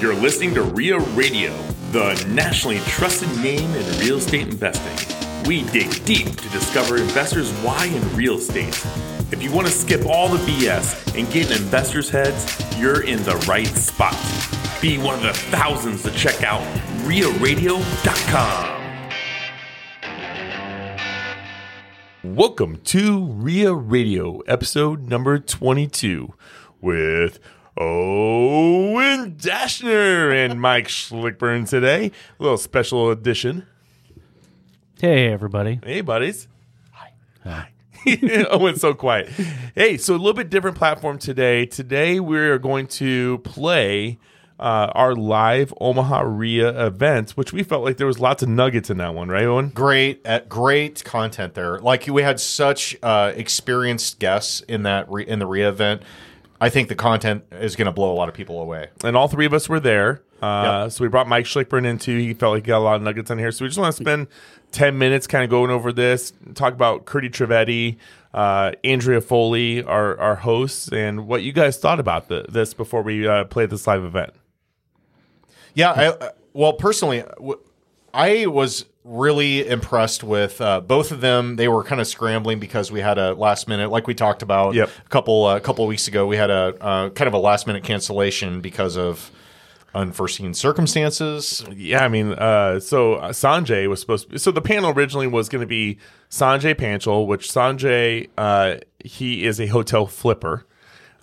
You're listening to RIA Radio, the nationally trusted name in real estate investing. We dig deep to discover investors' why in real estate. If you want to skip all the BS and get in investors' heads, you're in the right spot. Be one of the thousands to check out RIARadio.com. Welcome to RIA Radio, episode number 22, with Owen Dashner and Mike Schlickburn today. A little special edition. Hey, everybody. Hey, buddies. Hi. Hi. Owen's so quiet. Hey, so a little bit different platform today. Today we're going to play uh, our live Omaha RIA events, which we felt like there was lots of nuggets in that one, right, Owen? Great, uh, great content there. Like we had such uh, experienced guests in that re- in the RIA event. I think the content is going to blow a lot of people away. And all three of us were there. Uh, Yep. So we brought Mike Schlickburn in too. He felt like he got a lot of nuggets on here. So we just want to spend 10 minutes kind of going over this, talk about Curdy Trivedi, uh, Andrea Foley, our, our hosts, and what you guys thought about the, this before we uh, play this live event. Yeah, I, uh, well, personally, I was really impressed with uh, both of them. They were kind of scrambling because we had a last minute, like we talked about Yep. a couple a couple weeks ago. We had a uh, kind of a last minute cancellation because of unforeseen circumstances. Yeah, I mean, uh, so uh, Sanjay was supposed to. So the panel originally was going to be Sanjay Panchal, which Sanjay, uh, he is a hotel flipper.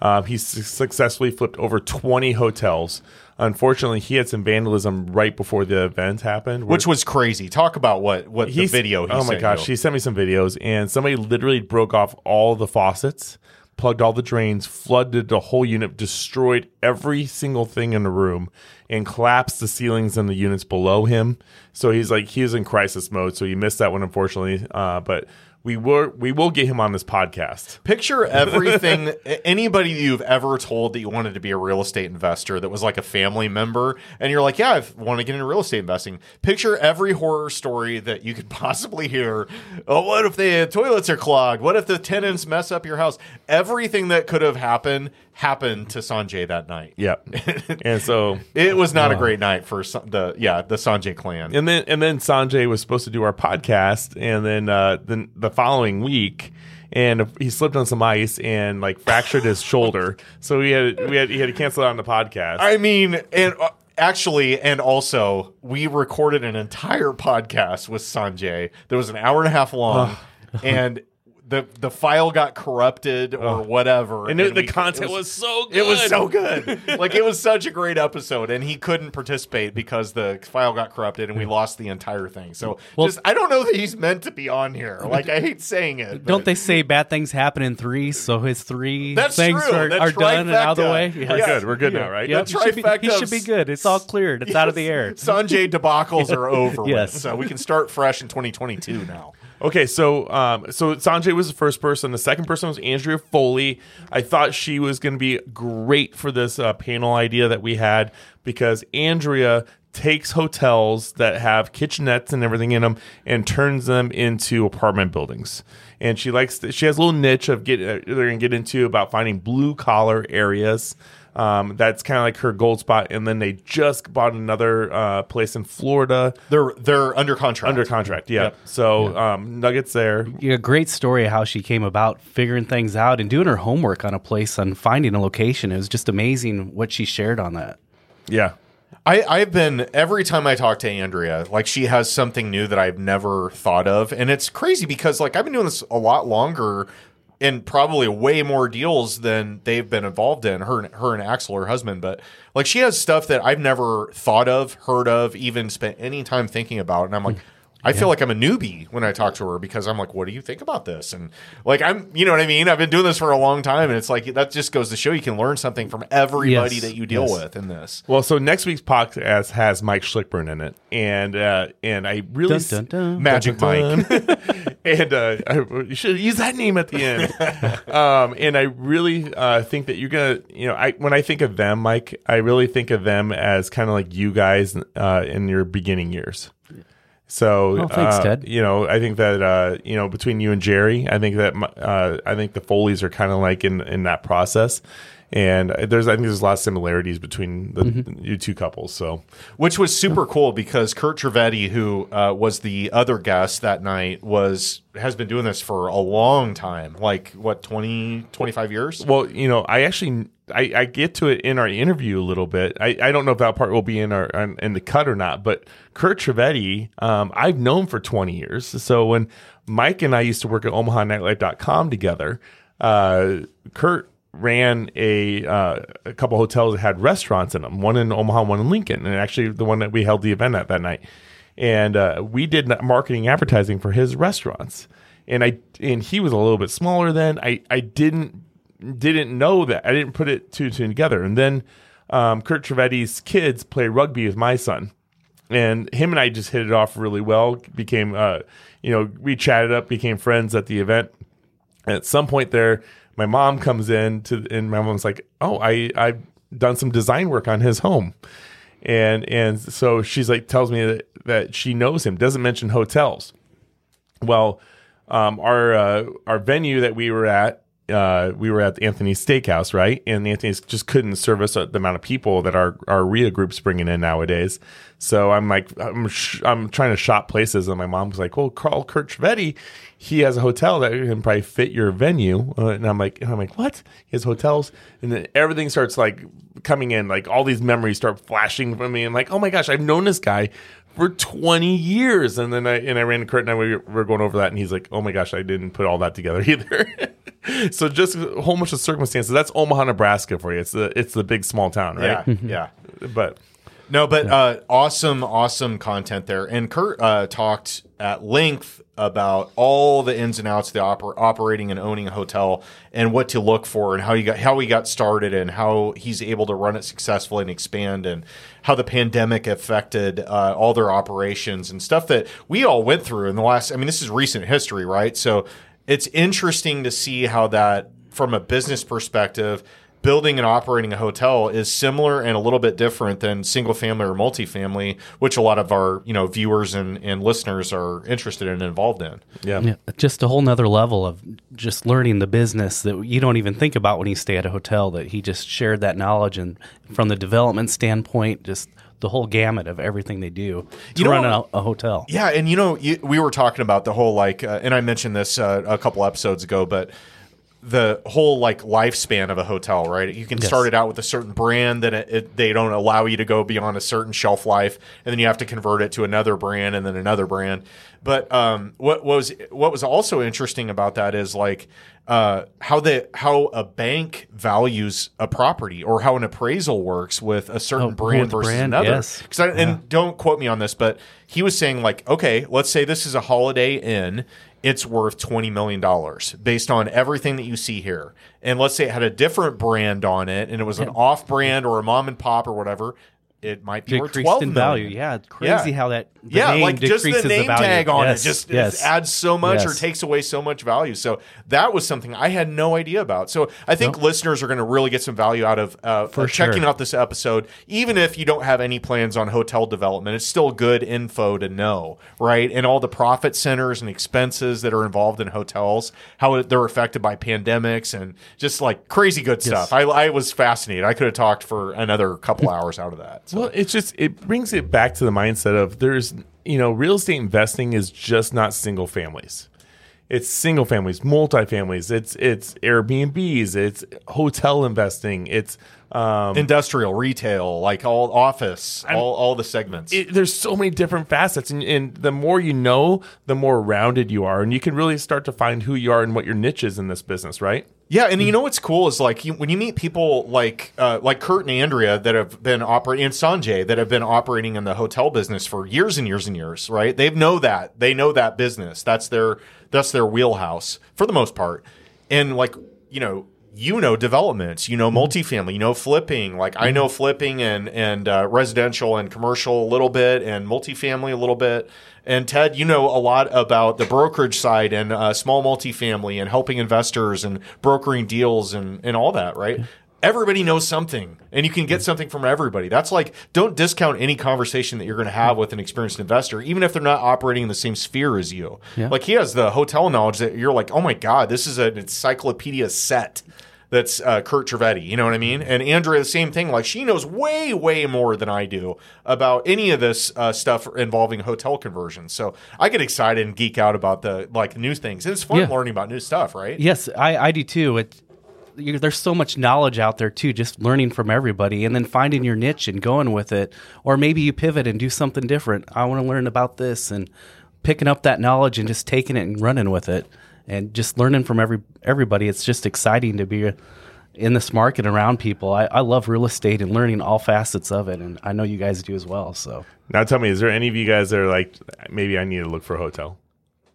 Um, he's successfully flipped over 20 hotels. Unfortunately, he had some vandalism right before the event happened, Which was crazy. Talk about what what the video. He oh my gosh, you. he sent me some videos, and somebody literally broke off all the faucets, plugged all the drains, flooded the whole unit, destroyed every single thing in the room, and collapsed the ceilings in the units below him. So he's like he was in crisis mode. So he missed that one, unfortunately. Uh, but we will we will get him on this podcast. Picture everything. anybody you've ever told that you wanted to be a real estate investor that was like a family member, and you're like, "Yeah, I want to get into real estate investing." Picture every horror story that you could possibly hear. Oh, what if the toilets are clogged? What if the tenants mess up your house? Everything that could have happened happened to Sanjay that night. Yep. and so It was not a great night for the yeah the Sanjay clan. and then and then Sanjay was supposed to do our podcast, and then uh, then the following week, and he slipped on some ice and like fractured his shoulder, so we had we had he had to cancel out on the podcast. I mean, and uh, actually, and also, we recorded an entire podcast with Sanjay that was an hour and a half long, and the the file got corrupted or whatever, and it, the we- content it was, so good. It was so good. like it was such a great episode, and he couldn't participate because the file got corrupted, and we lost the entire thing. So, just I don't know that he's meant to be on here. Like I hate saying it. Don't they say bad things happen in three? So his three That's things true. are, are done and out of the way. We're Yeah. good. We're good now, right? Yep. He, should be, he should be good. It's all cleared. It's out of the air. Sanjay debacles are over. Yes. with, so we can start fresh in 2022 now. Okay, so um, so Sanjay was the first person. The second person was Andrea Foley. I thought she was going to be great for this uh, panel idea that we had because Andrea takes hotels that have kitchenettes and everything in them and turns them into apartment buildings. And she likes she has a little niche of get uh, they're going to get into about finding blue collar areas. Um, that's kind of like her gold spot. And then they just bought another uh, place in Florida They're they're under contract. under contract. Yeah. So Um, nuggets there. Yeah, a great story of how she came about figuring things out and doing her homework on a place and finding a location. It was just amazing what she shared on that. Yeah. I, I've been every time I talk to Andrea, like she has something new that I've never thought of, and it's crazy because like I've been doing this a lot longer, and probably way more deals than they've been involved in. Her, and- her and Axel, her husband, but like she has stuff that I've never thought of, heard of, even spent any time thinking about, and I'm like. I feel like I'm a newbie when I talk to her because I'm like, what do you think about this? And like, I'm, you know what I mean? I've been doing this for a long time. And it's like, that just goes to show you can learn something from everybody Yes, that you deal yes. with in this. Well, so next week's podcast has Mike Schlickburn in it, and uh, and I really Dun, dun, dun. Magic Mike. and uh, I, you should use that name at the end. um, and I really uh, think that you're gonna, you know, I when I think of them, Mike, I really think of them as kind of like you guys uh, in your beginning years. So, Oh, thanks, uh, Ted. You know, I think that uh, you know between you and Jerry, I think that uh, I think the Foley's are kind of like in in that process, and there's I think there's a lot of similarities between the Mm-hmm. you two couples. So, which was super cool because Kurt Trivedi, who uh, was the other guest that night, was has been doing this for a long time, like what 20, 25 years. well, you know, I actually I, I get to it in our interview a little bit. I, I don't know if that part will be in our in, in the cut or not, but Kurt Trivedi, um, I've known for 20 years. So when Mike and I used to work at OmahaNightlife.com together, uh, Kurt ran a uh, a couple hotels that had restaurants in them, one in Omaha, one in Lincoln, and actually the one that we held the event at that night. And uh, we did marketing advertising for his restaurants. And I and he was a little bit smaller then. I I didn't didn't know that. I didn't put it two two together. And then um, Kurt Trivedi's kids play rugby with my son, and him and I just hit it off really well. Became uh, you know we chatted up, became friends at the event. At some point there, my mom comes in to and my mom's like, "Oh, I I've done some design work on his home." And and so she's like tells me that, that she knows him, doesn't mention hotels. Well, um, our uh, our venue that we were at, uh, we were at Anthony's Steakhouse, right? And Anthony's just couldn't service the amount of people that our our RIA group's bringing in nowadays. So I'm like, I'm sh- I'm trying to shop places, and my mom was like, "Well, Carl Kurt Trivedi, he has a hotel that can probably fit your venue." Uh, and I'm like, and I'm like, what? He has hotels, and then everything starts like coming in, like all these memories start flashing from me, and like, oh my gosh, I've known this guy for 20 years. And then I and I ran to Kurt and I we were going over that, and he's like, "Oh my gosh, I didn't put all that together either." so just a whole bunch of circumstances. That's Omaha, Nebraska for you. It's the it's the big small town, right? Yeah, mm-hmm. yeah. But No, but uh, awesome, awesome content there. And Kurt uh, talked at length about all the ins and outs of the oper- operating and owning a hotel and what to look for and how you got how he got started and how he's able to run it successfully and expand and how the pandemic affected uh, all their operations and stuff that we all went through in the last. I mean, this is recent history, right? So it's interesting to see how that, from a business perspective building and operating a hotel is similar and a little bit different than single family or multifamily, which a lot of our you know viewers and, and listeners are interested in and involved in. yeah. Yeah, just a whole nother level of just learning the business that you don't even think about when you stay at a hotel. That he just shared that knowledge, and from the development standpoint, just the whole gamut of everything they do to You know run a, a hotel. Yeah, and you know, you, we were talking about the whole like, uh, and I mentioned this uh, a couple episodes ago, but the whole like lifespan of a hotel, right? You can Yes. start it out with a certain brand, then it, it, they don't allow you to go beyond a certain shelf life, and then you have to convert it to another brand and then another brand. But um, what was what was also interesting about that is like uh, how the how a bank values a property or how an appraisal works with a certain Oh, brand versus brand, another. yes. I, and don't quote me on this, but he was saying like, okay, let's say this is a Holiday Inn. It's worth twenty million dollars based on everything that you see here. And let's say it had a different brand on it, and it was an off-brand or a mom and pop or whatever. It might be worth twelve in million. value. Yeah, it's crazy Yeah. how that the yeah, like just the name value. tag on Yes, it just yes. adds so much or takes away so much value. So that was something I had no idea about. So I think listeners are going to really get some value out of uh, For checking sure. out this episode. Even if you don't have any plans on hotel development, it's still good info to know, right? And all the profit centers and expenses that are involved in hotels, how they're affected by pandemics and just like crazy good stuff. I, I was fascinated. I could have talked for another couple hours out of that. So. Well, it's just it brings it back to the mindset of there's you know real estate investing is just not single families. It's single families, multi families. It's it's Airbnbs. It's hotel investing. It's um, Industrial, retail, like all office, all, all the segments. it, there's so many different facets, and, and the more you know, the more rounded you are, and you can really start to find who you are and what your niche is in this business, right? Yeah, and you know what's cool is like you, when you meet people like uh, like Kurt and Andrea that have been operating and Sanjay that have been operating in the hotel business for years and years and years, right? They know that they know that business. That's their that's their wheelhouse for the most part. And like you know, you know developments, you know multifamily, you know flipping. Like I know flipping and and uh, residential and commercial a little bit, and multifamily a little bit. And Ted, you know a lot about the brokerage side and uh, small multifamily and helping investors and brokering deals and, and all that, right? everybody knows something and you can get something from everybody. That's like, don't discount any conversation that you're going to have with an experienced investor, even if they're not operating in the same sphere as you. Yeah. Like he has the hotel knowledge that you're like, oh my God, this is an encyclopedia set. That's uh, Kurt Trivedi, you know what I mean? And Andrea, the same thing. Like she knows way, way more than I do about any of this uh, stuff involving hotel conversions. So I get excited and geek out about the like new things. And it's fun Yeah. learning about new stuff, right? Yes, I, I do too. It, you, there's so much knowledge out there too, just learning from everybody and then finding your niche and going with it. Or maybe you pivot and do something different. I want to learn about this and picking up that knowledge and just taking it and running with it and just learning from every everybody. It's just exciting to be in this market around people. I, I love real estate and learning all facets of it, and I know you guys do as well. So Now tell me, is there any of you guys that are like, maybe I need to look for a hotel?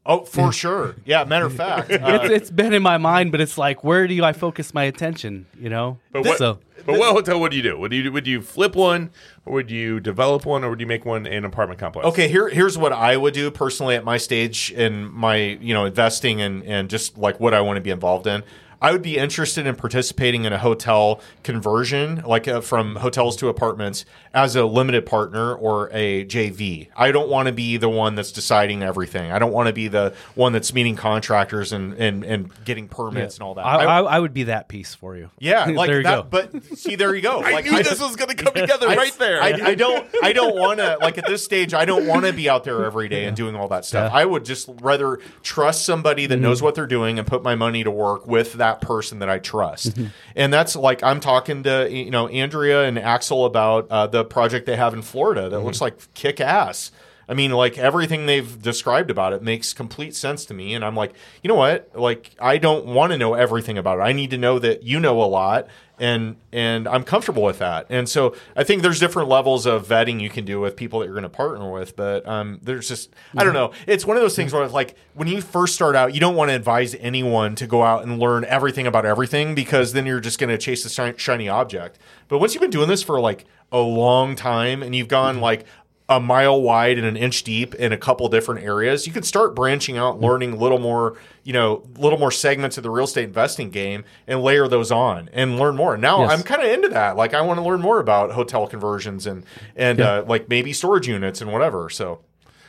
Oh, for sure. Yeah, matter of fact. uh, it's, it's been in my mind, but it's like, where do I focus my attention? You know, But what, so but what hotel would you do? Would you would you flip one, or would you develop one, or would you make one an apartment complex? Okay, here here's what I would do personally at my stage in my you know investing and and just like what I want to be involved in. I would be interested in participating in a hotel conversion, like uh, from hotels to apartments, as a limited partner or a JV. I don't want to be the one that's deciding everything. I don't want to be the one that's meeting contractors and and, and getting permits and all that. I, I- I, I would be that piece for you. yeah, like there you that. go. But see, there you go. I like, knew this was going to come together I- right there. I, I don't. I don't want to. Like at this stage, I don't want to be out there every day and doing all that stuff. Yeah. I would just rather trust somebody that Mm-hmm. knows what they're doing and put my money to work with that person that I trust. Mm-hmm. And that's like I'm talking to you know Andrea and Axel about uh, the project they have in Florida that Mm-hmm. looks like kick ass. I mean, like everything they've described about it makes complete sense to me. And I'm like, you know what? Like, I don't want to know everything about it. I need to know that you know a lot, and and I'm comfortable with that. And so I think there's different levels of vetting you can do with people that you're going to partner with. But um, there's just I don't know. It's one of those things where like when you first start out, you don't want to advise anyone to go out and learn everything about everything because then you're just going to chase the shiny object. But once you've been doing this for like a long time and you've gone like a mile wide and an inch deep in a couple different areas, you can start branching out, learning a little more, you know, little more segments of the real estate investing game and layer those on and learn more. Now Yes. I'm kind of into that. Like I want to learn more about hotel conversions and and uh, like maybe storage units and whatever. So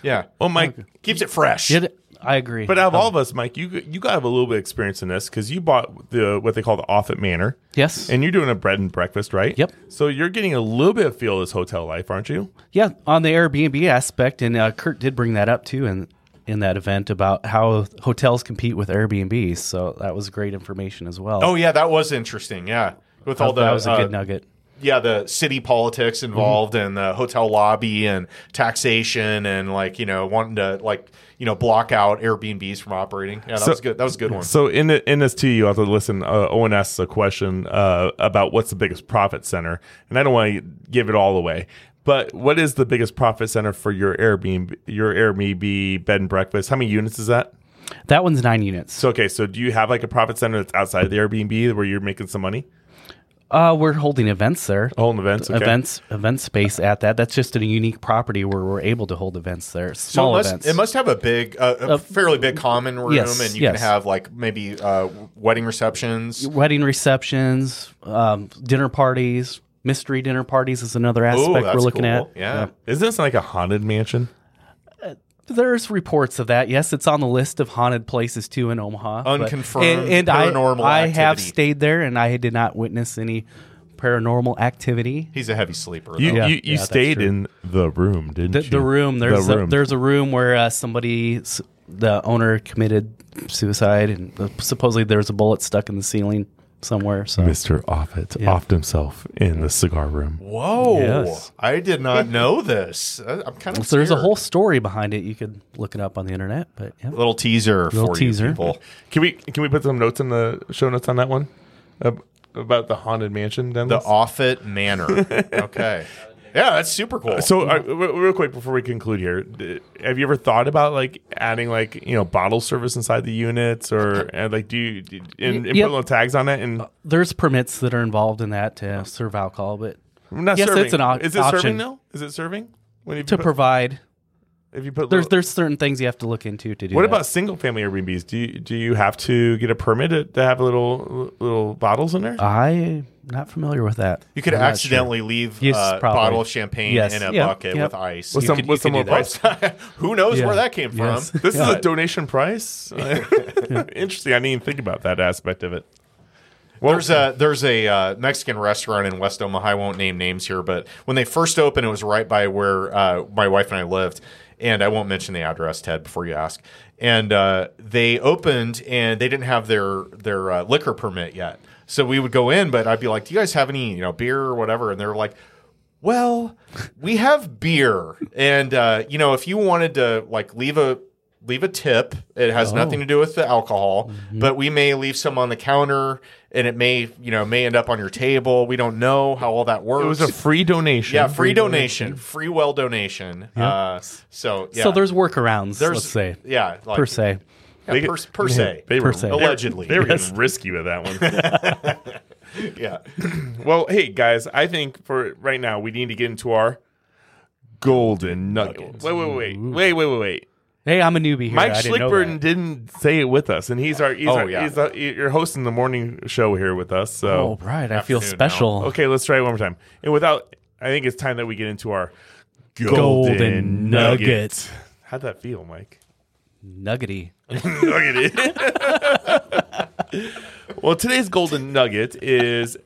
yeah, well, Mike, keeps it fresh. Yeah, I agree. but out of all of us, Mike, you you got to have a little bit of experience in this because you bought the what they call the Offutt Manor. yes, And you're doing a bread and breakfast, right? Yep. So you're getting a little bit of feel of this hotel life, aren't you? yeah, on the Airbnb aspect, and uh, Kurt did bring that up too in in that event about how hotels compete with Airbnbs. So that was great information as well. Oh yeah, that was interesting. Yeah, with all the that was a uh, good nugget. yeah, the city politics involved and the hotel lobby and taxation and like you know wanting to like you know block out Airbnbs from operating. Yeah, that So- was good. That was a good one. So in the, in this too, you have to listen. Uh, Owen asks a question uh, about what's the biggest profit center, and I don't want to give it all away. But what is the biggest profit center for your Airbnb, your Airbnb bed and breakfast? How many units is that? That one's nine units. So okay, so do you have like a profit center that's outside of the Airbnb where you're making some money? Uh, we're holding events there. Holding events, okay. Events, event space at that. That's just a unique property where we're able to hold events there. So Small it must, events. it must have a big, uh, a fairly big common room, yes, and you yes. can have like maybe uh, wedding receptions. Wedding receptions, um, dinner parties, mystery dinner parties is another aspect Ooh, we're looking cool. at. Yeah. Isn't this like a haunted mansion? There's reports of that. Yes, it's on the list of haunted places too in Omaha. but- Unconfirmed and, and paranormal I, I have activity. stayed there, and I did not witness any paranormal activity. He's a heavy sleeper. You. Yeah, you, you yeah, stayed in the room, didn't The, you? the room there's the a, room. there's a room where uh, somebody the owner committed suicide, and uh, supposedly there was a bullet stuck in the ceiling somewhere. So Mr. Offutt Yeah. offed himself in the cigar room. Whoa! Yes. I did not know this. I- I'm kind of. So there's a whole story behind it. You could look it up on the internet, but yeah. little teaser Little for teaser. you people. Can we can we put some notes in the show notes on that one Ab- about the haunted mansion? The Offutt Manor. okay. Yeah, that's super cool. So, uh, mm-hmm. real quick before we conclude here, have you ever thought about like adding like you know bottle service inside the units, or uh, and, like do you do- and, and Yep. put little tags on it? And uh, There's permits that are involved in that to serve alcohol, but not Yes, serving. it's an op- Is it option. serving now? Is it serving? When you to put, provide if you put there's little- there's certain things you have to look into to do. what that. about single family Airbnbs? Do you do you have to get a permit to, to have little little bottles in there? I not familiar with that. You could I'm not accidentally leave Yes, a probably. bottle of champagne Yes. in a Yep, bucket yep. with ice. With You some, could- with some could do advice. Who knows Yeah. where that came Yes. from? This is a donation price. Interesting. I didn't even think about that aspect of it. Well, There's a there's a uh, Mexican restaurant in West Omaha. I won't name names here, but when they first opened, it was right by where uh, my wife and I lived, and I won't mention the address, Ted, before you ask. And uh, they opened, and they didn't have their their uh, liquor permit yet, so we would go in, but I'd be like, "Do you guys have any you know beer or whatever?" And they're like. Well, we have beer, and uh, you know, if you wanted to like leave a leave a tip, it has nothing to do with the alcohol, but we may leave some on the counter, and it may you know may end up on your table. We don't know how all that works. it was a free donation. yeah, free donation, free well donation. Uh, so yeah, So there's workarounds. there's let's say yeah like, per se. yeah, per, per se They Per were se. Allegedly. They were Yes. getting risky with that one. yeah. well, hey guys, I think for right now we need to get into our golden nugget. Wait, wait, wait, wait, wait, wait, wait. Hey, I'm a newbie here. Mike I didn't know Schlickburton that. didn't say it with us, and he's our he's Oh, our, yeah. he's our, you're hosting the morning show here with us. So Oh, right. I feel Afternoon special. okay, let's try it one more time. And without, I think it's time that we get into our golden, Golden nugget. nugget. How'd that feel, Mike? Nuggety. nugget. well, today's golden nugget is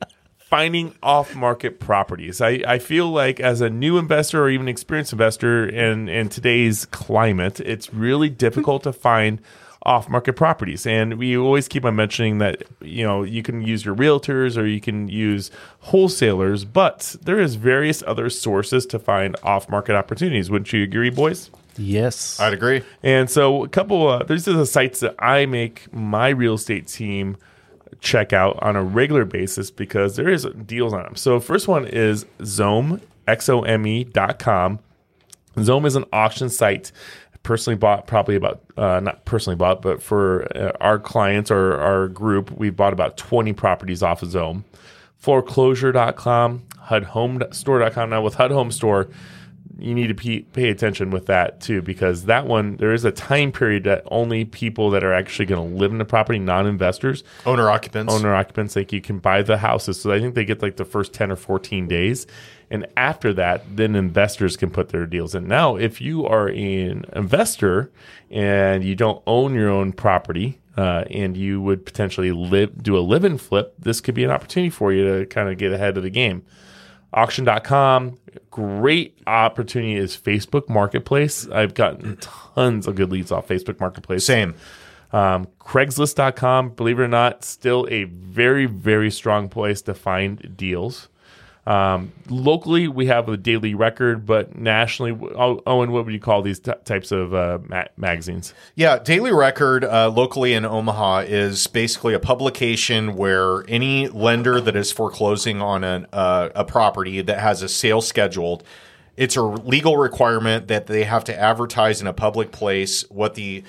finding off-market properties. I, I feel like as a new investor or even experienced investor in, in today's climate, it's really difficult to find off-market properties. And we always keep on mentioning that, you know, you can use your realtors or you can use wholesalers, but there is various other sources to find off-market opportunities. Wouldn't you agree, boys? Yes. I'd agree. And so a couple uh, these are the sites that I make my real estate team check out on a regular basis because there is deals on them. So first one is Xome, X-O-M-E dot com. Xome is an auction site. Personally bought probably about uh, not personally bought, but for uh, our clients or our group, we bought about 20 properties off of Xome. Foreclosure.com, HUDHomeStore.com. Now with HUD Home Store, you need to pay, pay attention with that too because that one there is a time period that only people that are actually going to live in the property non-investors Owner occupants. owner occupants like you can buy the houses. So i think they get like the first 10 or 14 days. And after that then investors can put their deals in. Now if you are an investor and you don't own your own property uh, and you would potentially live do a live and flip this could be an opportunity for you to kind of get ahead of the game auction.com great opportunity is facebook marketplace i've gotten tons of good leads off facebook marketplace Same. um, Craigslist.com, believe it or not, still a very, very strong place to find deals. Um, locally, we have a daily record, but nationally, oh, Owen, what would you call these t- types of uh, ma- magazines? Yeah, Daily Record uh, locally in Omaha is basically a publication where any lender that is foreclosing on an, uh, a property that has a sale scheduled, it's a legal requirement that they have to advertise in a public place what the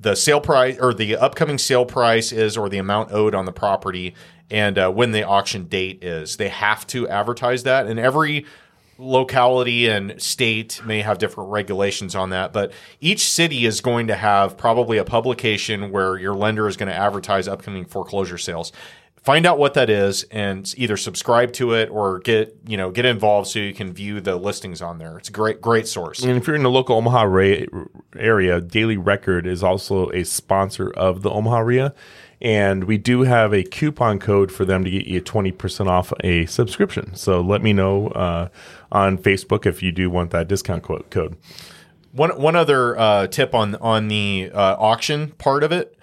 the sale price or the upcoming sale price is or the amount owed on the property and uh, when the auction date is. They have to advertise that, and every locality and state may have different regulations on that, but each city is going to have probably a publication where your lender is going to advertise upcoming foreclosure sales. Find out what that is and either subscribe to it or get, you know, get involved so you can view the listings on there. It's a great great source. And if you're in the local Omaha area, Daily Record is also a sponsor of the Omaha area. And we do have a coupon code for them to get you 20% off a subscription. So let me know uh, on Facebook if you do want that discount co- code. One one other uh, tip on on the uh, auction part of it.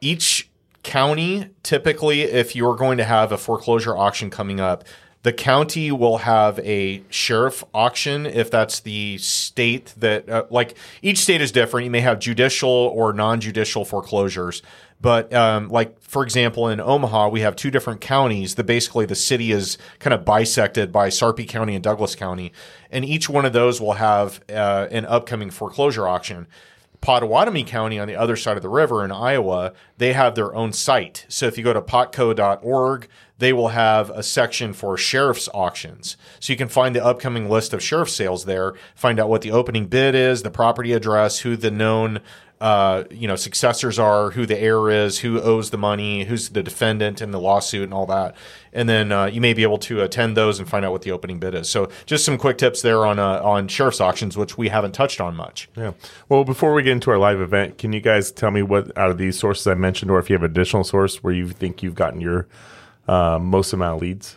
Each county, typically, if you're going to have a foreclosure auction coming up, the county will have a sheriff auction if that's the state that uh, like each state is different. You may have judicial or non-judicial foreclosures. But um, like for example, in Omaha, we have two different counties. That basically the city is kind of bisected by Sarpy County and Douglas County, and each one of those will have uh, an upcoming foreclosure auction. Pottawattamie County on the other side of the river in Iowa, they have their own site. So if you go to potco.org, they will have a section for sheriff's auctions. So you can find the upcoming list of sheriff sales there, find out what the opening bid is, the property address, who the known uh, you know successors are, who the heir is, who owes the money, who's the defendant in the lawsuit, and all that. And then uh, you may be able to attend those and find out what the opening bid is. So just some quick tips there on uh, on sheriff's auctions, which we haven't touched on much. Yeah. Well, before we get into our live event, can you guys tell me what out of these sources I mentioned, or if you have additional source where you think you've gotten your uh, most amount of leads?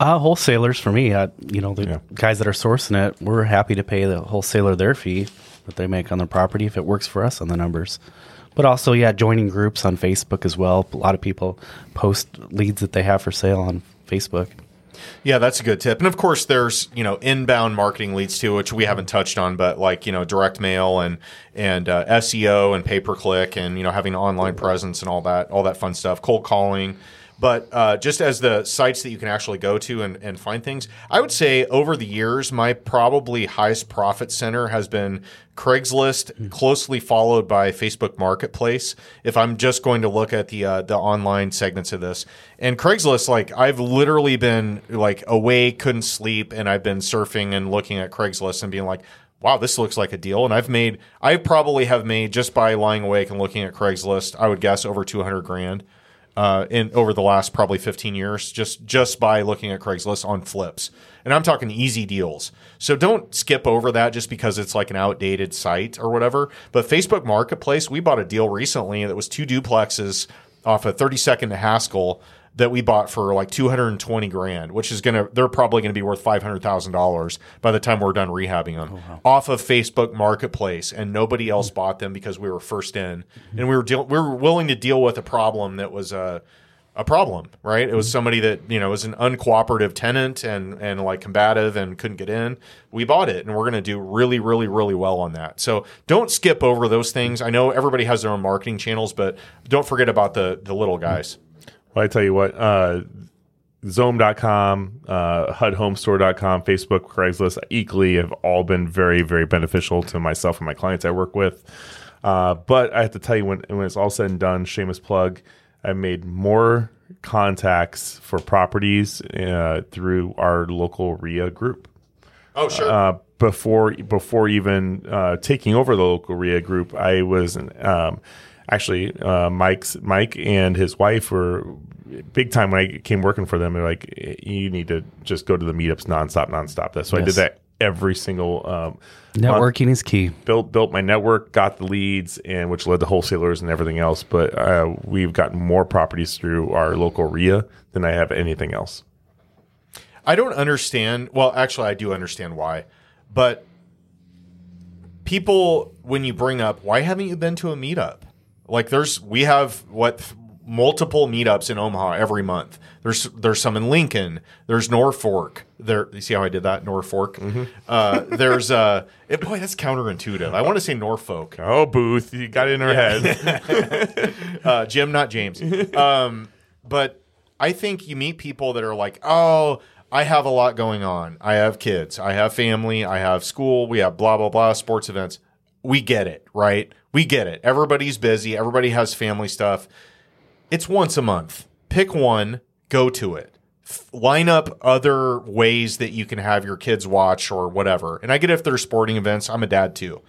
Uh, wholesalers for me, uh, you know, the Yeah. guys that are sourcing it, we're happy to pay the wholesaler their fee that they make on their property if it works for us on the numbers. But also, yeah, joining groups on Facebook as well. A lot of people post leads that they have for sale on Facebook. Yeah, that's a good tip. And of course, there's you know inbound marketing leads too, which we haven't touched on, but like you know direct mail and and uh, SEO and pay per click and you know having an online presence and all that all that fun stuff, cold calling. But uh, just as the sites that you can actually go to and, and find things, I would say over the years, my probably highest profit center has been Craigslist, closely followed by Facebook Marketplace. If I'm just going to look at the uh, the online segments of this, and Craigslist, like I've literally been like awake, couldn't sleep, and I've been surfing and looking at Craigslist and being like, wow, this looks like a deal. And I've made, I probably have made just by lying awake and looking at Craigslist, I would guess over 200 grand uh, in over the last probably 15 years, just just by looking at Craigslist on flips. And I'm talking easy deals. So don't skip over that just because it's like an outdated site or whatever. But Facebook Marketplace, we bought a deal recently that was two duplexes off of 32nd to Haskell that we bought for like 220 grand, which is going to, they're probably going to be worth $500,000 by the time we're done rehabbing them oh, off of Facebook Marketplace. And nobody else bought them because we were first in mm-hmm. and we were, deal- we were willing to deal with a problem that was a, a problem, right? It was mm-hmm. somebody that, you know, was an uncooperative tenant and, and like combative and couldn't get in. We bought it and we're going to do really, really, really well on that. So don't skip over those things. I know everybody has their own marketing channels, but don't forget about the, the little guys. Well, I tell you what, uh, Xome.com, uh, HUDHomestore.com, Facebook, Craigslist, equally have all been very, very beneficial to myself and my clients I work with. Uh, but I have to tell you, when, when it's all said and done, shameless plug, I made more contacts for properties uh, through our local RIA group Oh, sure. uh, before before even uh, taking over the local RIA group, I was um, actually uh, Mike's Mike and his wife were big time when I came working for them. They're like, you need to just go to the meetups nonstop, nonstop. That's so I did that every single um, Networking is key. built built my network, got the leads, and which led to wholesalers and everything else. But uh, we've gotten more properties through our local RIA than I have anything else. I don't understand. Well, actually, I do understand why. But people, when you bring up, why haven't you been to a meetup? Like, there's, we have what, multiple meetups in Omaha every month. There's, there's some in Lincoln. There's Norfolk. There, you see how I did that? Norfolk. Uh, there's, uh, it, boy, that's counterintuitive. I want to say Norfolk. Oh, Booth, you got it in our head. uh, Jim, not James. Um, but I think you meet people that are like, oh, I have a lot going on. I have kids. I have family. I have school. We have blah, blah, blah, sports events. We get it, right? We get it. Everybody's busy. Everybody has family stuff. It's once a month. Pick one, go to it. Line up other ways that you can have your kids watch or whatever. And I get if there's sporting events. I'm a dad too.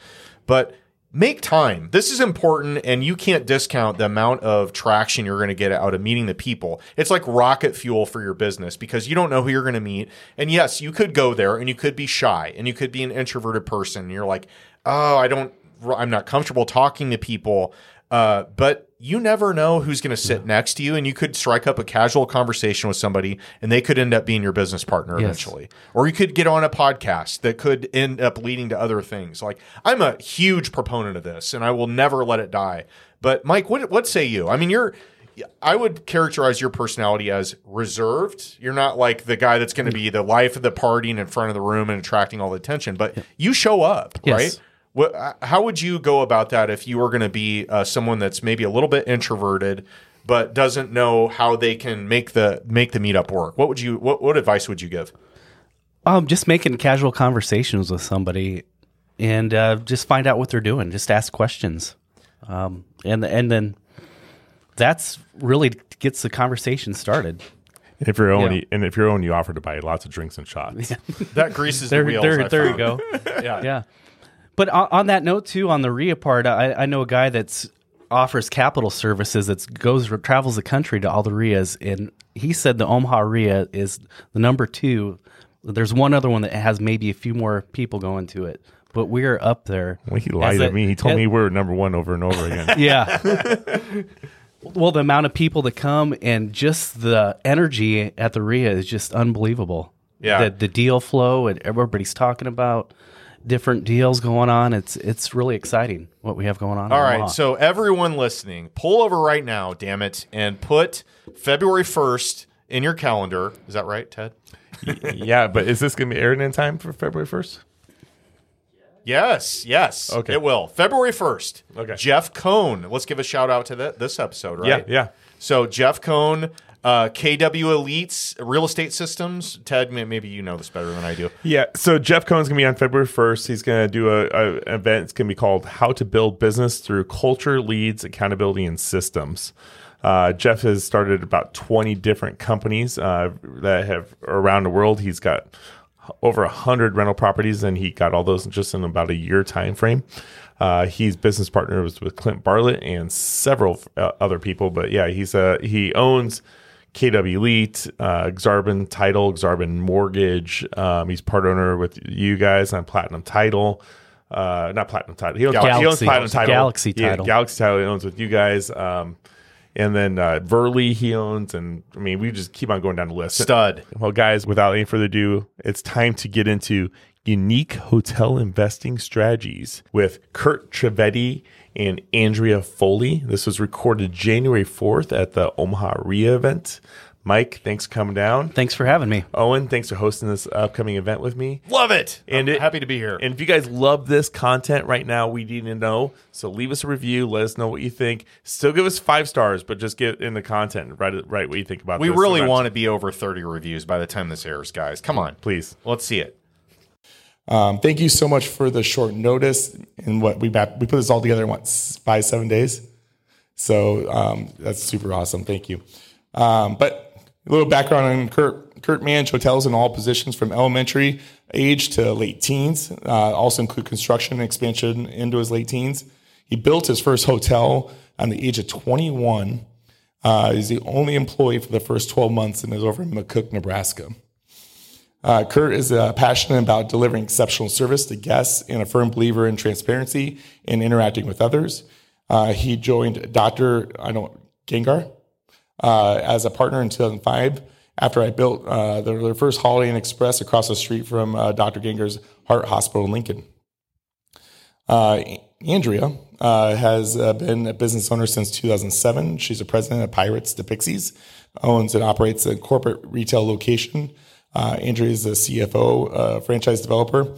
But make time. This is important, and you can't discount the amount of traction you're going to get out of meeting the people. It's like rocket fuel for your business because you don't know who you're going to meet. And yes, you could go there and you could be shy and you could be an introverted person. And you're like, oh, I don't, I'm not comfortable talking to people. Uh, but you never know who's going to sit next to you, and you could strike up a casual conversation with somebody, and they could end up being your business partner Yes. eventually. Or you could get on a podcast that could end up leading to other things. Like I'm a huge proponent of this, and I will never let it die. But Mike, what what say you? I mean, you're. I would characterize your personality as reserved. You're not like the guy that's going to be the life of the party and in front of the room and attracting all the attention, but you show up, Yes. right? What, uh, how would you go about that if you were going to be uh, someone that's maybe a little bit introverted, but doesn't know how they can make the make the meetup work? What would you what, what advice would you give? Um, just making casual conversations with somebody, and uh, just find out what they're doing. Just ask questions, um, and and then that's really gets the conversation started. And if you're own, Yeah. and if you're own, you offer to buy lots of drinks and shots. That greases There, the wheels. there, there you go. Yeah. yeah. But on, on that note, too, on the RIA part, I, I know a guy that's offers capital services that goes travels the country to all the RIAs, and he said the Omaha RIA is the number two. There's one other one that has maybe a few more people going to it, but we're up there. Well, he lied to me. He told as- me we're number one over and over again. Yeah. well, the amount of people that come and just the energy at the RIA is just unbelievable. Yeah. The, the deal flow and everybody's talking about different deals going on. It's it's really exciting what we have going on. All right, Omaha. so everyone listening, pull over right now, damn it, and put February 1st in your calendar. Is that right, Ted? yeah, but is this going to be aired in time for February 1st? Yes, yes. Okay. It will. February 1st. Okay. Jeff Cohn. Let's give a shout out to that this episode, right? Yeah, yeah. So Jeff Cohn, uh, KW Elites Real Estate Systems. Ted, maybe you know this better than I do. Yeah, so Jeff Cohen's gonna be on February first. He's gonna do a, a an event. It's gonna be called "How to Build Business Through Culture, Leads, Accountability, and Systems." Uh, Jeff has started about twenty different companies uh, that have around the world. He's got over a hundred rental properties, and he got all those just in about a year time frame. Uh, he's business partners with Clint Bartlett and several uh, other people, but yeah, he's uh, he owns KW Elite, uh, Xarban Title, Xarban Mortgage. Um, he's part owner with you guys on Platinum Title. Uh, not Platinum Title. He owns, Galaxy. he owns Platinum Title. Galaxy Yeah, Title. Galaxy Title. He owns with you guys. Um, and then uh, Verley he owns, and I mean we just keep on going down the list. Stud. Well, guys, without any further ado, it's time to get into unique hotel investing strategies with Kurt Trivedi and Andrea Foley. This was recorded January 4th at the Omaha RIA event. Mike, thanks for coming down. Thanks for having me. Owen, thanks for hosting this upcoming event with me. Love it. And I'm it- happy to be here. And if you guys love this content right now, we need to know. So leave us a review. Let us know what you think. Still give us five stars, but just get in the content. Write, write what you think about we this really event. want to be over 30 reviews by the time this airs, guys. Come on. Please. Let's see it. Um, thank you so much for the short notice and what we we put this all together in what five seven days. So um, that's super awesome. Thank you. Um, but a little background on Kurt. Kurt managed hotels in all positions from elementary age to late teens. Uh, also include construction and expansion into his late teens. He built his first hotel on the age of 21. Uh, he's the only employee for the first 12 months and is over in McCook, Nebraska. Uh, Kurt is uh, passionate about delivering exceptional service to guests and a firm believer in transparency and interacting with others. Uh, he joined Dr. I don't Gangahar uh, as a partner in 2005 after I built uh, their, their first Holiday Inn Express across the street from uh, Dr. Gangahar's Heart Hospital in Lincoln. Andrea has been a business owner since 2007. She's a president of Pirates to Pixies, owns and operates a corporate retail location. Uh, Andrea is a CFO, uh, franchise developer.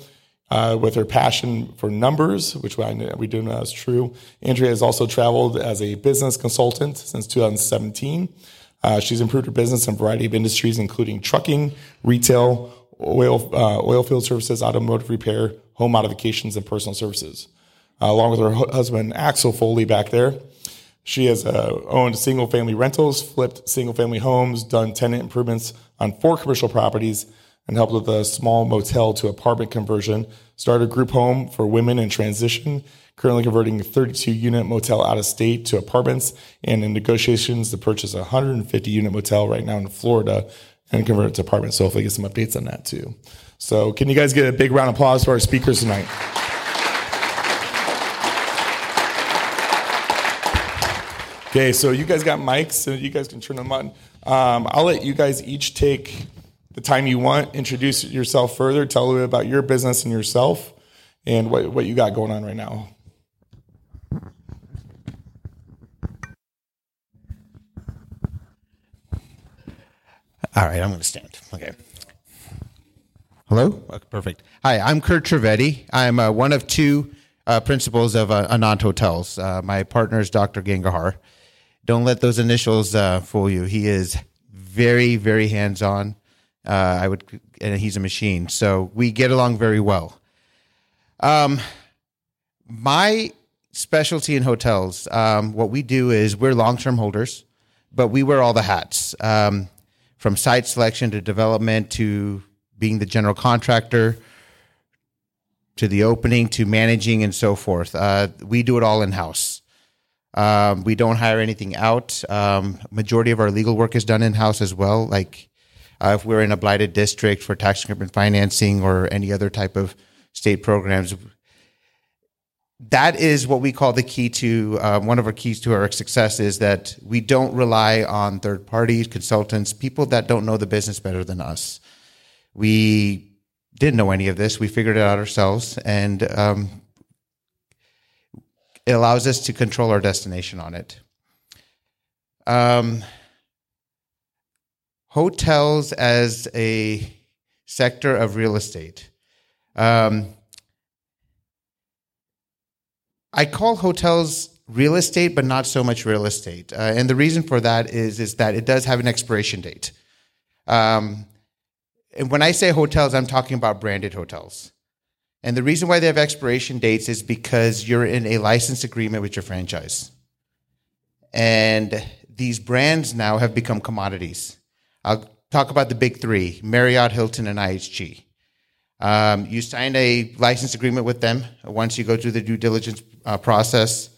Uh, with her passion for numbers, which we do know is true, Andrea has also traveled as a business consultant since 2017. Uh, she's improved her business in a variety of industries, including trucking, retail, oil, uh, oil field services, automotive repair, home modifications, and personal services. Uh, along with her husband Axel Foley back there, she has uh, owned single family rentals, flipped single family homes, done tenant improvements on four commercial properties, and helped with a small motel to apartment conversion. Started a group home for women in transition, currently converting a 32 unit motel out of state to apartments, and in negotiations to purchase a 150 unit motel right now in Florida and convert it to apartments. So hopefully get some updates on that too. So can you guys get a big round of applause for our speakers tonight? Okay, so you guys got mics, so you guys can turn them on. Um, I'll let you guys each take the time you want, introduce yourself further, tell a little bit about your business and yourself, and what, what you got going on right now. All right, I'm going to stand. Okay. Hello? Okay, perfect. Hi, I'm Kurt Trivedi. I'm uh, one of two uh, principals of uh, Anand Hotels. Uh, my partner is Dr. Gangahar. Don't let those initials uh, fool you. He is very, very hands on. Uh, I would, and he's a machine. So we get along very well. Um, my specialty in hotels. Um, what we do is we're long term holders, but we wear all the hats um, from site selection to development to being the general contractor to the opening to managing and so forth. Uh, we do it all in house. Um, we don't hire anything out. Um, majority of our legal work is done in house as well. Like uh, if we're in a blighted district for tax increment financing or any other type of state programs, that is what we call the key to um, one of our keys to our success is that we don't rely on third parties, consultants, people that don't know the business better than us. We didn't know any of this. We figured it out ourselves, and um, it allows us to control our destination on it. Um, hotels as a sector of real estate. Um, I call hotels real estate, but not so much real estate. Uh, and the reason for that is is that it does have an expiration date. Um, and when I say hotels, I'm talking about branded hotels. And the reason why they have expiration dates is because you're in a license agreement with your franchise. And these brands now have become commodities. I'll talk about the big three Marriott, Hilton, and IHG. Um, you sign a license agreement with them. Once you go through the due diligence uh, process,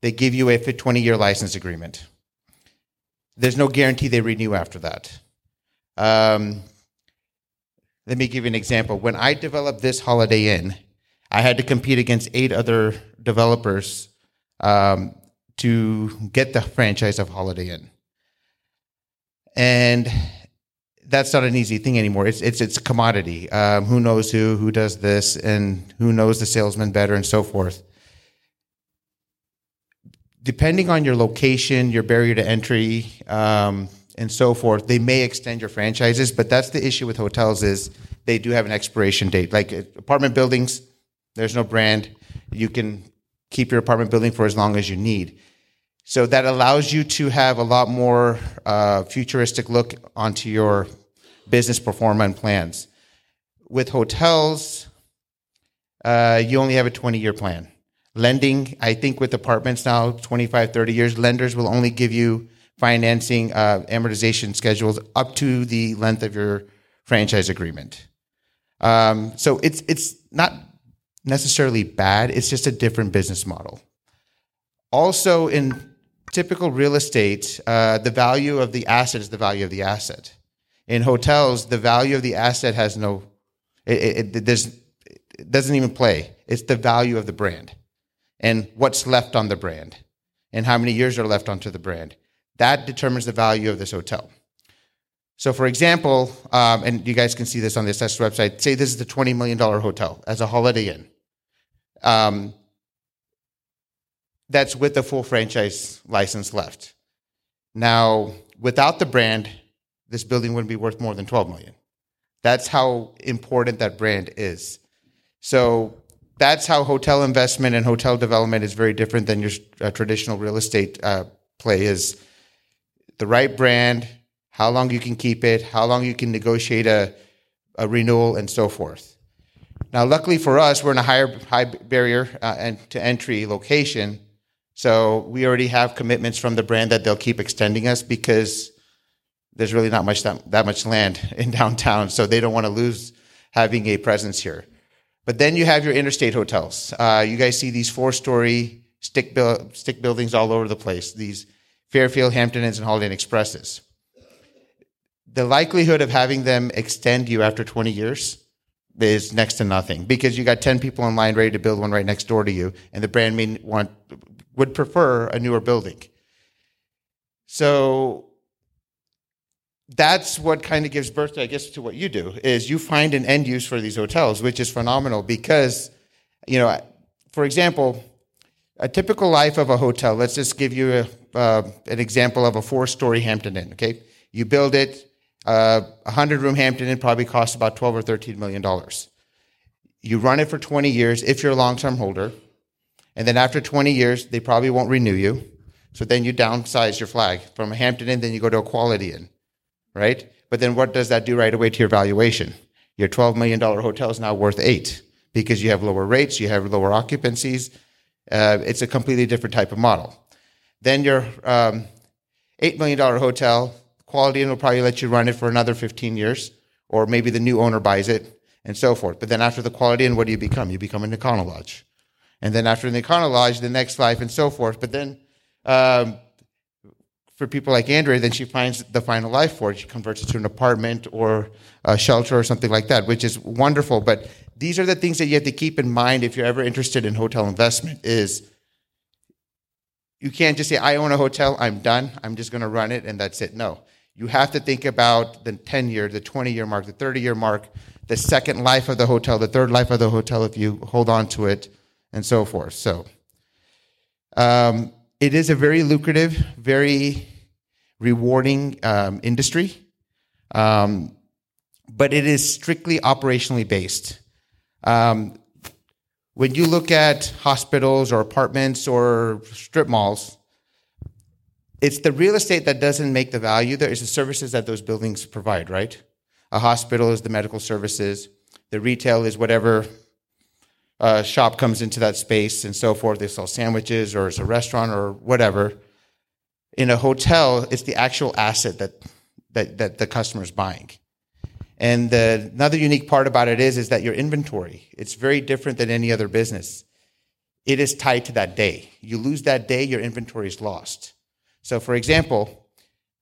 they give you a 20 year license agreement. There's no guarantee they renew after that. Um, let me give you an example. When I developed this Holiday Inn, I had to compete against eight other developers um, to get the franchise of Holiday Inn. And that's not an easy thing anymore. It's it's it's a commodity. Um, who knows who who does this and who knows the salesman better and so forth. Depending on your location, your barrier to entry, um, and so forth, they may extend your franchises. But that's the issue with hotels is they do have an expiration date. Like uh, apartment buildings, there's no brand. You can keep your apartment building for as long as you need. So that allows you to have a lot more uh, futuristic look onto your business performance plans. With hotels, uh, you only have a 20 year plan. Lending, I think with apartments now, 25, 30 years, lenders will only give you financing uh, amortization schedules up to the length of your franchise agreement. Um, so it's it's not necessarily bad. It's just a different business model. Also, in typical real estate, uh, the value of the asset is the value of the asset. In hotels, the value of the asset has no, it, it, it, it doesn't even play. It's the value of the brand and what's left on the brand and how many years are left onto the brand. That determines the value of this hotel. So, for example, um, and you guys can see this on the assessed website, say this is the $20 million hotel as a Holiday Inn. Um, that's with the full franchise license left. Now, without the brand, this building wouldn't be worth more than 12 million. That's how important that brand is. So that's how hotel investment and hotel development is very different than your uh, traditional real estate uh, play is the right brand, how long you can keep it, how long you can negotiate a, a renewal, and so forth. Now, luckily for us, we're in a higher high barrier uh, and to entry location, so we already have commitments from the brand that they'll keep extending us because there's really not much that, that much land in downtown, so they don't want to lose having a presence here. But then you have your interstate hotels. Uh, you guys see these four-story stick bu- stick buildings all over the place. These Fairfield, Hampton Inns, and Holiday Inn Expresses. The likelihood of having them extend you after 20 years is next to nothing because you got 10 people in line ready to build one right next door to you, and the brand may want would prefer a newer building. So that's what kind of gives birth I guess, to what you do is you find an end use for these hotels, which is phenomenal because, you know, for example, a typical life of a hotel. Let's just give you a, uh, an example of a four-story Hampton Inn. Okay, you build it. Uh, a hundred-room Hampton Inn probably costs about twelve or thirteen million dollars. You run it for twenty years if you're a long-term holder, and then after twenty years, they probably won't renew you. So then you downsize your flag from a Hampton Inn, then you go to a Quality Inn, right? But then what does that do right away to your valuation? Your twelve million dollar hotel is now worth eight because you have lower rates, you have lower occupancies, Uh, it's a completely different type of model. Then your um, $8 million hotel, Quality Inn will probably let you run it for another 15 years, or maybe the new owner buys it and so forth. But then after the Quality Inn, what do you become? You become an Econo Lodge. And then after the Econo Lodge, the next life and so forth. But then um, for people like Andrea, then she finds the final life for it. She converts it to an apartment or a shelter or something like that, which is wonderful. But these are the things that you have to keep in mind if you're ever interested in hotel investment is you can't just say, I own a hotel, I'm done, I'm just going to run it, and that's it. No. You have to think about the 10 year, the 20 year mark, the 30 year mark, the second life of the hotel, the third life of the hotel if you hold on to it, and so forth. So, um, it is a very lucrative, very rewarding um, industry, um, but it is strictly operationally based. Um, when you look at hospitals or apartments or strip malls, it's the real estate that doesn't make the value. There is the services that those buildings provide, right? A hospital is the medical services. The retail is whatever uh, shop comes into that space and so forth. They sell sandwiches or it's a restaurant or whatever. In a hotel, it's the actual asset that that, that the customer is buying. And the, another unique part about it is, is that your inventory, it's very different than any other business. It is tied to that day. You lose that day, your inventory is lost. So, for example,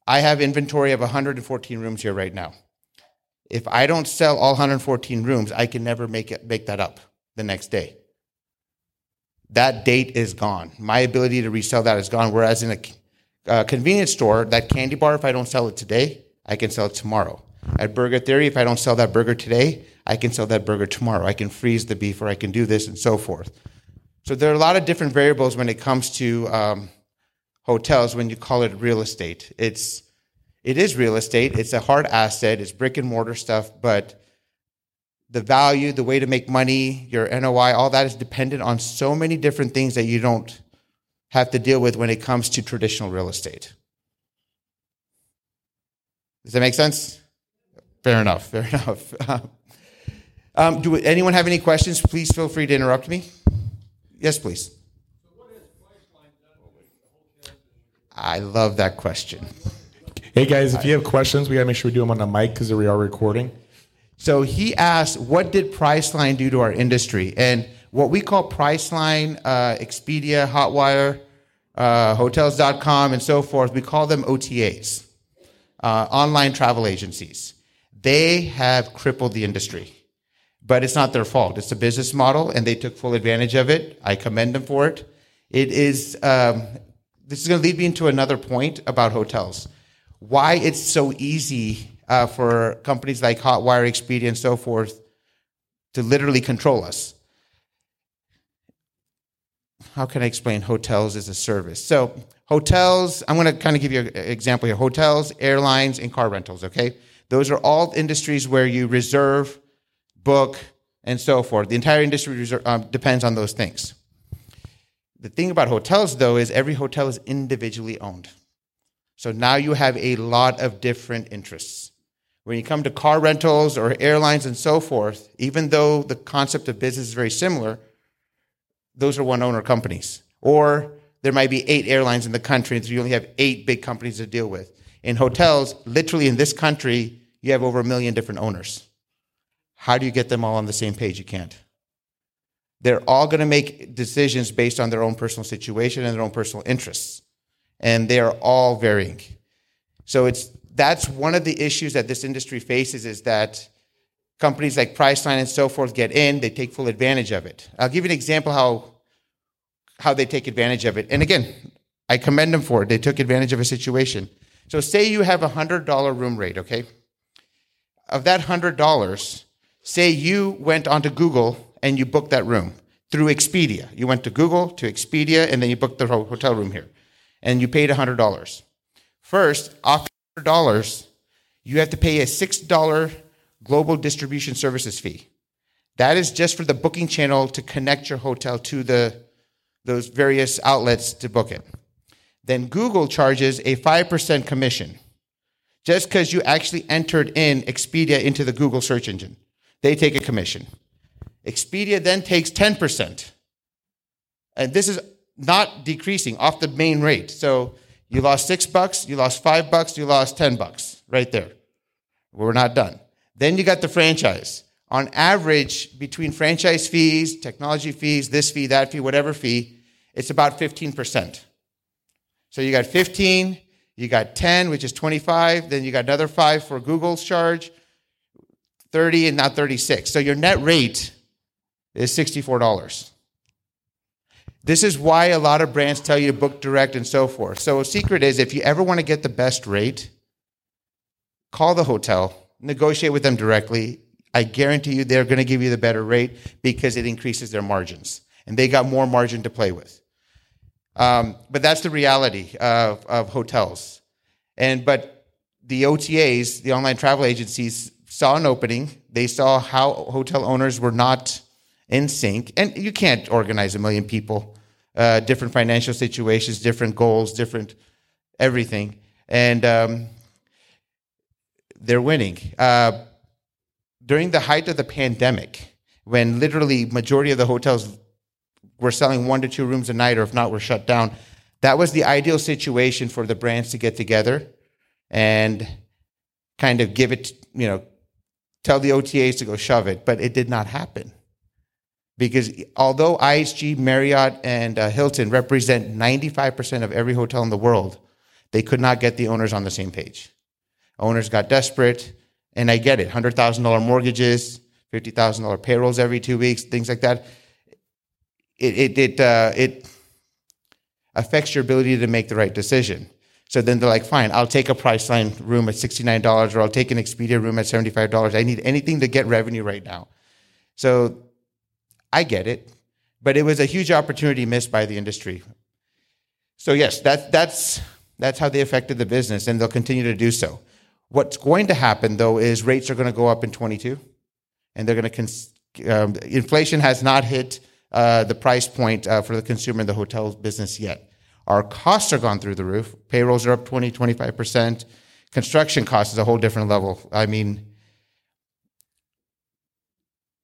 I have inventory of 114 rooms here right now. If I don't sell all 114 rooms, I can never make it, make that up the next day. That date is gone. My ability to resell that is gone. Whereas in a uh, convenience store, that candy bar, if I don't sell it today, I can sell it tomorrow. At Burger Theory, if I don't sell that burger today, I can sell that burger tomorrow. I can freeze the beef or I can do this and so forth. So there are a lot of different variables when it comes to um, hotels when you call it real estate. It's it is real estate. It's a hard asset. It's brick and mortar stuff, but the value, the way to make money, your NOI, all that is dependent on so many different things that you don't have to deal with when it comes to traditional real estate. Does that make sense? Fair enough. Fair enough. Um, do anyone have any questions? Please feel free to interrupt me. Yes, please. I love that question. Hey guys, if you have questions, we gotta make sure we do them on the mic because we are recording. So he asked, "What did Priceline do to our industry?" And what we call Priceline, uh, Expedia, Hotwire, uh, Hotels.com, and so forth, we call them OTAs, uh, online travel agencies. They have crippled the industry, but it's not their fault. It's a business model, and they took full advantage of it. I commend them for it. It is. Um, this is going to lead me into another point about hotels. Why it's so easy uh, for companies like Hotwire, Expedia, and so forth to literally control us. How can I explain hotels as a service? So, hotels, I'm going to kind of give you an example here hotels, airlines, and car rentals, okay? Those are all industries where you reserve, book, and so forth. The entire industry reserve, um, depends on those things. The thing about hotels, though, is every hotel is individually owned. So now you have a lot of different interests. When you come to car rentals or airlines and so forth, even though the concept of business is very similar, those are one owner companies. Or there might be eight airlines in the country, so you only have eight big companies to deal with. In hotels, literally in this country, you have over a million different owners. How do you get them all on the same page? You can't. They're all going to make decisions based on their own personal situation and their own personal interests. And they are all varying. So it's that's one of the issues that this industry faces is that companies like Priceline and so forth get in, they take full advantage of it. I'll give you an example how how they take advantage of it. And again, I commend them for it. They took advantage of a situation. So say you have a hundred dollar room rate, okay? Of that hundred dollars, say you went onto Google and you booked that room through Expedia. You went to Google to Expedia and then you booked the hotel room here, and you paid hundred dollars. First, off dollars, you have to pay a six dollar global distribution services fee. That is just for the booking channel to connect your hotel to the those various outlets to book it. Then Google charges a 5% commission just because you actually entered in Expedia into the Google search engine. They take a commission. Expedia then takes 10% and this is not decreasing off the main rate. So you lost six bucks, you lost five bucks, you lost 10 bucks right there. We're not done. Then you got the franchise. On average, between franchise fees, technology fees, this fee, that fee, whatever fee, it's about 15%. So you got 15, you got 10, which is 25, then you got another 5 for Google's charge, 30 and not 36. So your net rate is $64. This is why a lot of brands tell you to book direct and so forth. So a secret is if you ever want to get the best rate, call the hotel, negotiate with them directly. I guarantee you they're going to give you the better rate because it increases their margins. And they got more margin to play with. Um, but that's the reality of, of hotels. And but the OTAs, the online travel agencies, saw an opening. They saw how hotel owners were not in sync, and you can't organize a million people, uh, different financial situations, different goals, different everything, and um, they're winning. Uh, during the height of the pandemic, when literally majority of the hotels were selling one to two rooms a night, or if not, we're shut down. That was the ideal situation for the brands to get together and kind of give it, you know, tell the OTAs to go shove it. But it did not happen because although IHG, Marriott, and uh, Hilton represent 95% of every hotel in the world, they could not get the owners on the same page. Owners got desperate, and I get it $100,000 mortgages, $50,000 payrolls every two weeks, things like that it it it, uh, it affects your ability to make the right decision. So then they're like, fine, I'll take a Priceline room at sixty nine dollars, or I'll take an Expedia room at seventy five dollars. I need anything to get revenue right now. So I get it, but it was a huge opportunity missed by the industry. So yes, that that's that's how they affected the business, and they'll continue to do so. What's going to happen though is rates are going to go up in twenty two, and they're going to. Cons- um, inflation has not hit uh, the price point uh, for the consumer in the hotel business yet. Our costs are gone through the roof. Payrolls are up 20, 25%. Construction costs is a whole different level. I mean,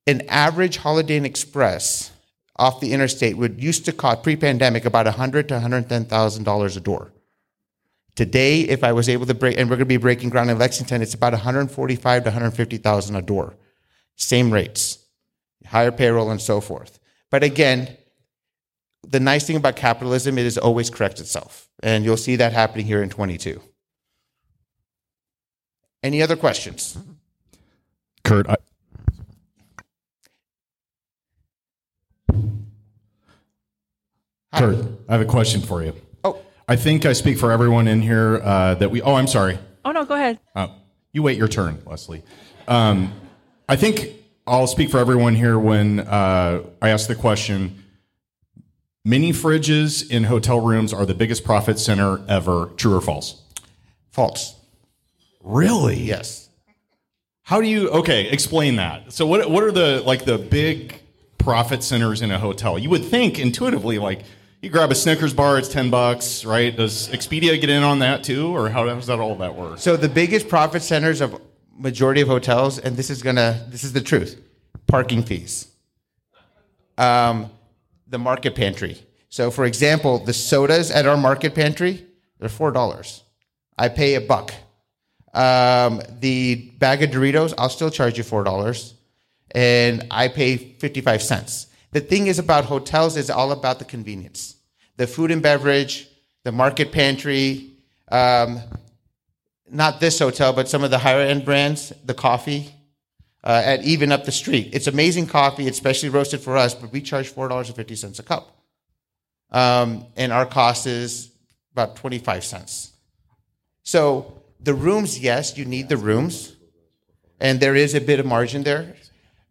an average Holiday Inn Express off the interstate would used to cost pre-pandemic about 100 to 110,000 dollars a door. Today, if I was able to break, and we're going to be breaking ground in Lexington, it's about 145 to 150,000 a door. Same rates, higher payroll, and so forth. But again, the nice thing about capitalism, it is always corrects itself. And you'll see that happening here in 22. Any other questions? Kurt, I, Kurt, I have a question for you. Oh, I think I speak for everyone in here uh, that we. Oh, I'm sorry. Oh no, go ahead. Uh, you wait your turn, Leslie. Um, I think I'll speak for everyone here when uh, I ask the question. Mini fridges in hotel rooms are the biggest profit center ever. True or false? false. Really? Yes. How do you? Okay, explain that. So, what what are the like the big profit centers in a hotel? You would think intuitively, like you grab a Snickers bar, it's ten bucks, right? Does Expedia get in on that too, or how does that all that work? So the biggest profit centers of majority of hotels, and this is gonna, this is the truth, parking fees. Um, the market pantry. So, for example, the sodas at our market pantry, they're four dollars. I pay a buck. Um, the bag of Doritos, I'll still charge you four dollars, and I pay fifty-five cents. The thing is about hotels is all about the convenience, the food and beverage, the market pantry. Um, not this hotel, but some of the higher end brands, the coffee uh, at even up the street. It's amazing coffee, it's specially roasted for us, but we charge four dollars and fifty cents a cup, um, and our cost is about twenty five cents. So the rooms, yes, you need the rooms, and there is a bit of margin there,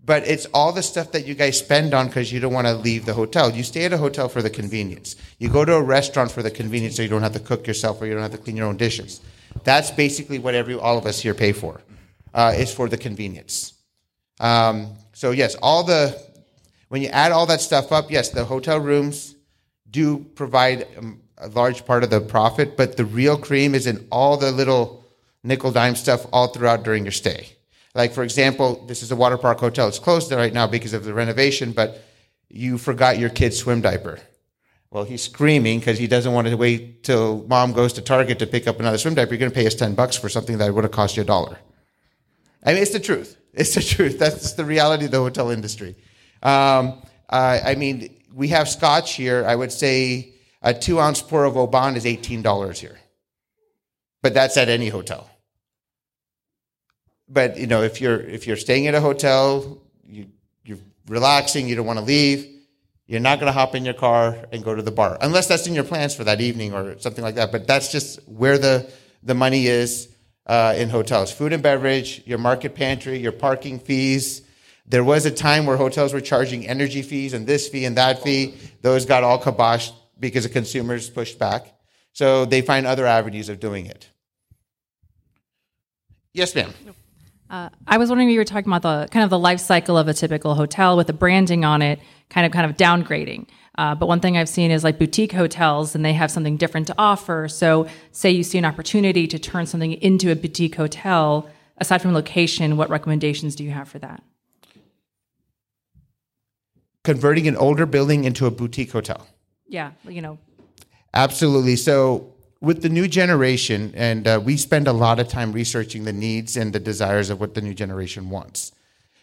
but it's all the stuff that you guys spend on because you don't want to leave the hotel. You stay at a hotel for the convenience. You go to a restaurant for the convenience, so you don't have to cook yourself or you don't have to clean your own dishes. That's basically what every all of us here pay for. Uh, is for the convenience. Um, so yes, all the when you add all that stuff up, yes, the hotel rooms do provide um, a large part of the profit, but the real cream is in all the little nickel dime stuff all throughout during your stay. Like for example, this is a water park hotel. It's closed right now because of the renovation, but you forgot your kid's swim diaper. Well, he's screaming because he doesn't want to wait till mom goes to Target to pick up another swim diaper. You're going to pay us 10 bucks for something that would have cost you a dollar. I mean, it's the truth. It's the truth. That's the reality of the hotel industry. Um, I mean, we have scotch here. I would say a two ounce pour of Oban is $18 here. But that's at any hotel. But you know, if you're if you're staying at a hotel, you you're relaxing, you don't want to leave, you're not going to hop in your car and go to the bar unless that's in your plans for that evening or something like that. But that's just where the the money is uh, in hotels: food and beverage, your market pantry, your parking fees. There was a time where hotels were charging energy fees and this fee and that fee. Those got all kiboshed because the consumers pushed back. So they find other avenues of doing it. Yes, ma'am. I was wondering you were talking about the kind of the life cycle of a typical hotel with the branding on it, kind of kind of downgrading. Uh, but one thing I've seen is like boutique hotels, and they have something different to offer. So, say you see an opportunity to turn something into a boutique hotel, aside from location, what recommendations do you have for that? Converting an older building into a boutique hotel. Yeah, you know, Absolutely. So, with the new generation, and uh, we spend a lot of time researching the needs and the desires of what the new generation wants.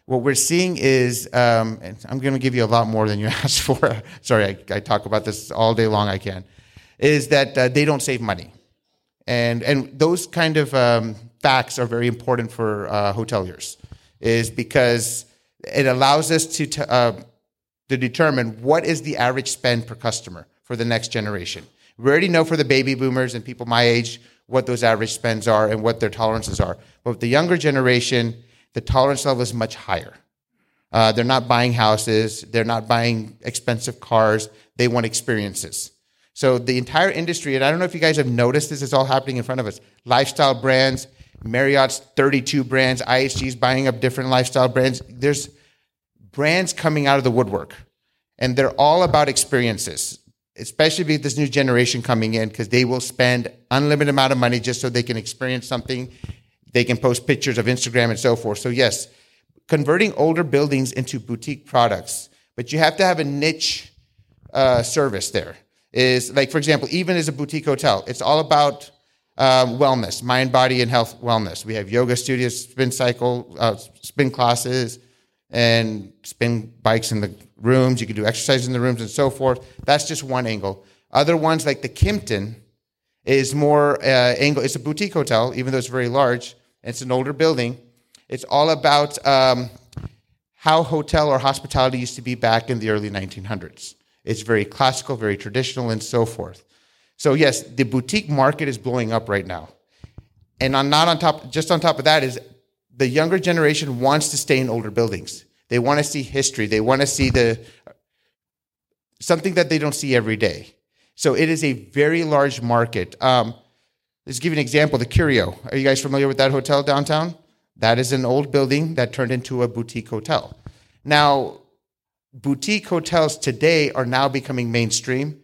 What we're seeing is, um, and I'm going to give you a lot more than you asked for. Sorry, I, I talk about this all day long. I can. Is that uh, they don't save money, and and those kind of um, facts are very important for uh, hoteliers. Is because it allows us to t- uh, to determine what is the average spend per customer for the next generation. We already know for the baby boomers and people my age what those average spends are and what their tolerances are. But the younger generation, the tolerance level is much higher. Uh, they're not buying houses. They're not buying expensive cars. They want experiences. So the entire industry, and I don't know if you guys have noticed this, is all happening in front of us. Lifestyle brands, Marriott's 32 brands, IHG's buying up different lifestyle brands. There's brands coming out of the woodwork, and they're all about experiences especially with this new generation coming in because they will spend unlimited amount of money just so they can experience something they can post pictures of instagram and so forth so yes converting older buildings into boutique products but you have to have a niche uh, service there is like for example even as a boutique hotel it's all about um, wellness mind body and health wellness we have yoga studios spin cycle uh, spin classes and spin bikes in the rooms. You can do exercise in the rooms and so forth. That's just one angle. Other ones like the Kimpton is more uh, angle. It's a boutique hotel, even though it's very large. It's an older building. It's all about um, how hotel or hospitality used to be back in the early 1900s. It's very classical, very traditional, and so forth. So yes, the boutique market is blowing up right now. And on not on top, just on top of that is the younger generation wants to stay in older buildings. They want to see history. They want to see the something that they don't see every day. So it is a very large market. Um, let's give you an example. The Curio. Are you guys familiar with that hotel downtown? That is an old building that turned into a boutique hotel. Now, boutique hotels today are now becoming mainstream.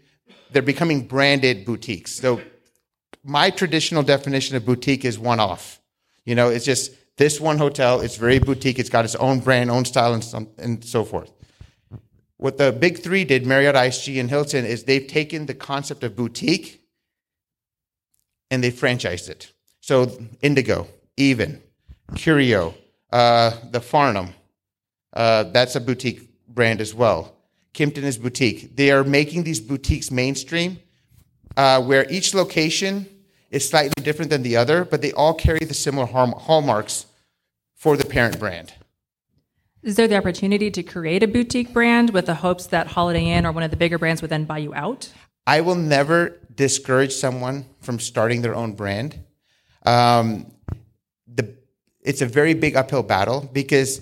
They're becoming branded boutiques. So my traditional definition of boutique is one off. You know, it's just this one hotel, it's very boutique. It's got its own brand, own style, and, and so forth. What the big three did, Marriott, IHG, and Hilton, is they've taken the concept of boutique and they franchised it. So Indigo, Even, Curio, uh, the Farnam, uh, that's a boutique brand as well. Kimpton is boutique. They are making these boutiques mainstream, uh, where each location is slightly different than the other, but they all carry the similar hallmarks for the parent brand. is there the opportunity to create a boutique brand with the hopes that Holiday Inn or one of the bigger brands would then buy you out? I will never discourage someone from starting their own brand. Um, the, it's a very big uphill battle because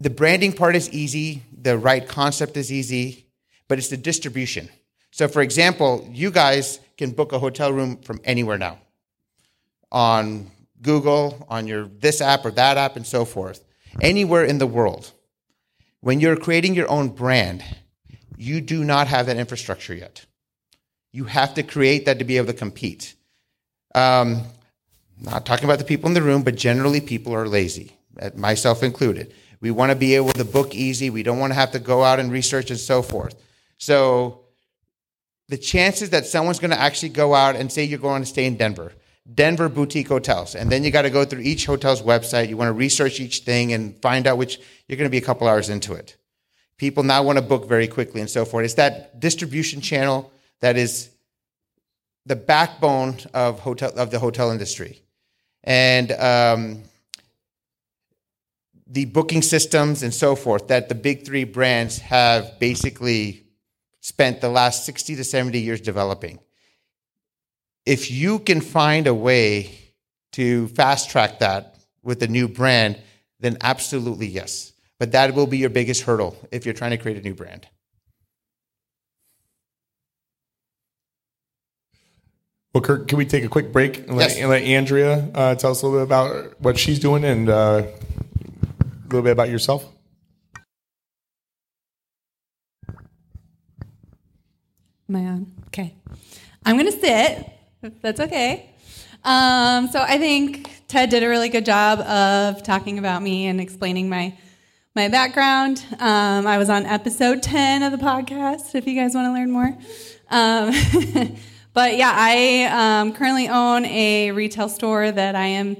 the branding part is easy, the right concept is easy, but it's the distribution. So, for example, you guys can book a hotel room from anywhere now on Google, on your this app or that app, and so forth, anywhere in the world. When you're creating your own brand, you do not have that infrastructure yet. You have to create that to be able to compete. Um, not talking about the people in the room, but generally people are lazy, myself included. We want to be able to book easy. We don't want to have to go out and research and so forth. So the chances that someone's going to actually go out and say you're going to stay in Denver, Denver boutique hotels, and then you got to go through each hotel's website. You want to research each thing and find out which you're going to be a couple hours into it. People now want to book very quickly and so forth. It's that distribution channel that is the backbone of hotel of the hotel industry, and um, the booking systems and so forth that the big three brands have basically spent the last 60 to 70 years developing. If you can find a way to fast track that with a new brand, then absolutely yes. But that will be your biggest hurdle if you're trying to create a new brand. Well, Kurt, can we take a quick break and let, Yes. and let Andrea uh, tell us a little bit about what she's doing and uh, a little bit about yourself? Am I on? Okay. I'm going to sit, that's okay. Um, so I think Ted did a really good job of talking about me and explaining my my background. Um, I was on episode 10 of the podcast if you guys want to learn more. Um, but yeah, I um, currently own a retail store that I am,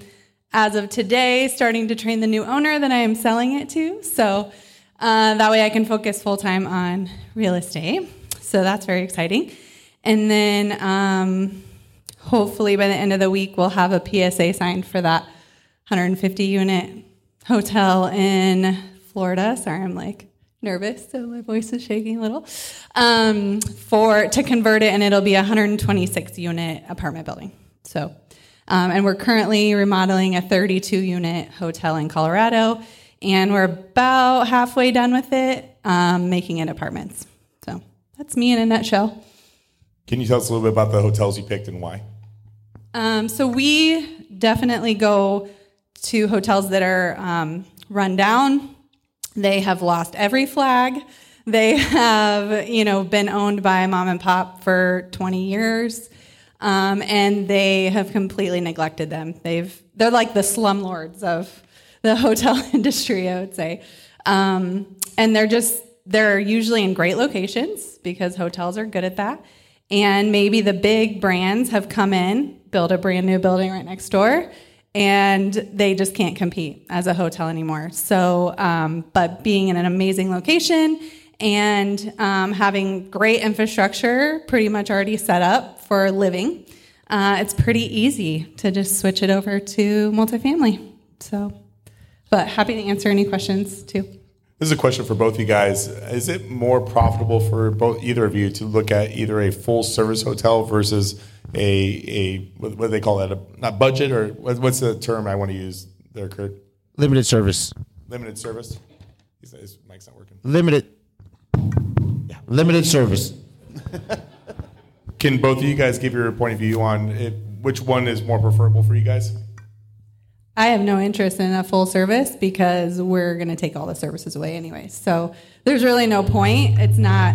as of today, starting to train the new owner that I am selling it to. So uh, that way I can focus full time on real estate. So that's very exciting. And then um, hopefully by the end of the week, we'll have a PSA signed for that 150 unit hotel in Florida. Sorry, I'm like nervous, so my voice is shaking a little. Um, for to convert it, and it'll be a 126 unit apartment building. So, um, and we're currently remodeling a 32 unit hotel in Colorado, and we're about halfway done with it, um, making it apartments. So that's me in a nutshell. Can you tell us a little bit about the hotels you picked and why? Um, so we definitely go to hotels that are um, run down. They have lost every flag. They have, you know, been owned by mom and pop for 20 years, um, and they have completely neglected them. They've they're like the slumlords of the hotel industry, I would say, um, and they're just they're usually in great locations because hotels are good at that. And maybe the big brands have come in, built a brand new building right next door, and they just can't compete as a hotel anymore. So, um, but being in an amazing location and um, having great infrastructure pretty much already set up for living, uh, it's pretty easy to just switch it over to multifamily. So, but happy to answer any questions too. This is a question for both you guys. Is it more profitable for both either of you to look at either a full service hotel versus a a what what do they call that? A not budget or what's the term I want to use there, Kurt? Limited service. Limited service. His, his mic's not working. Limited. Yeah. Limited service. Can both of you guys give your point of view on it, which one is more preferable for you guys? I have no interest in a full service because we're going to take all the services away anyway. So there's really no point. It's not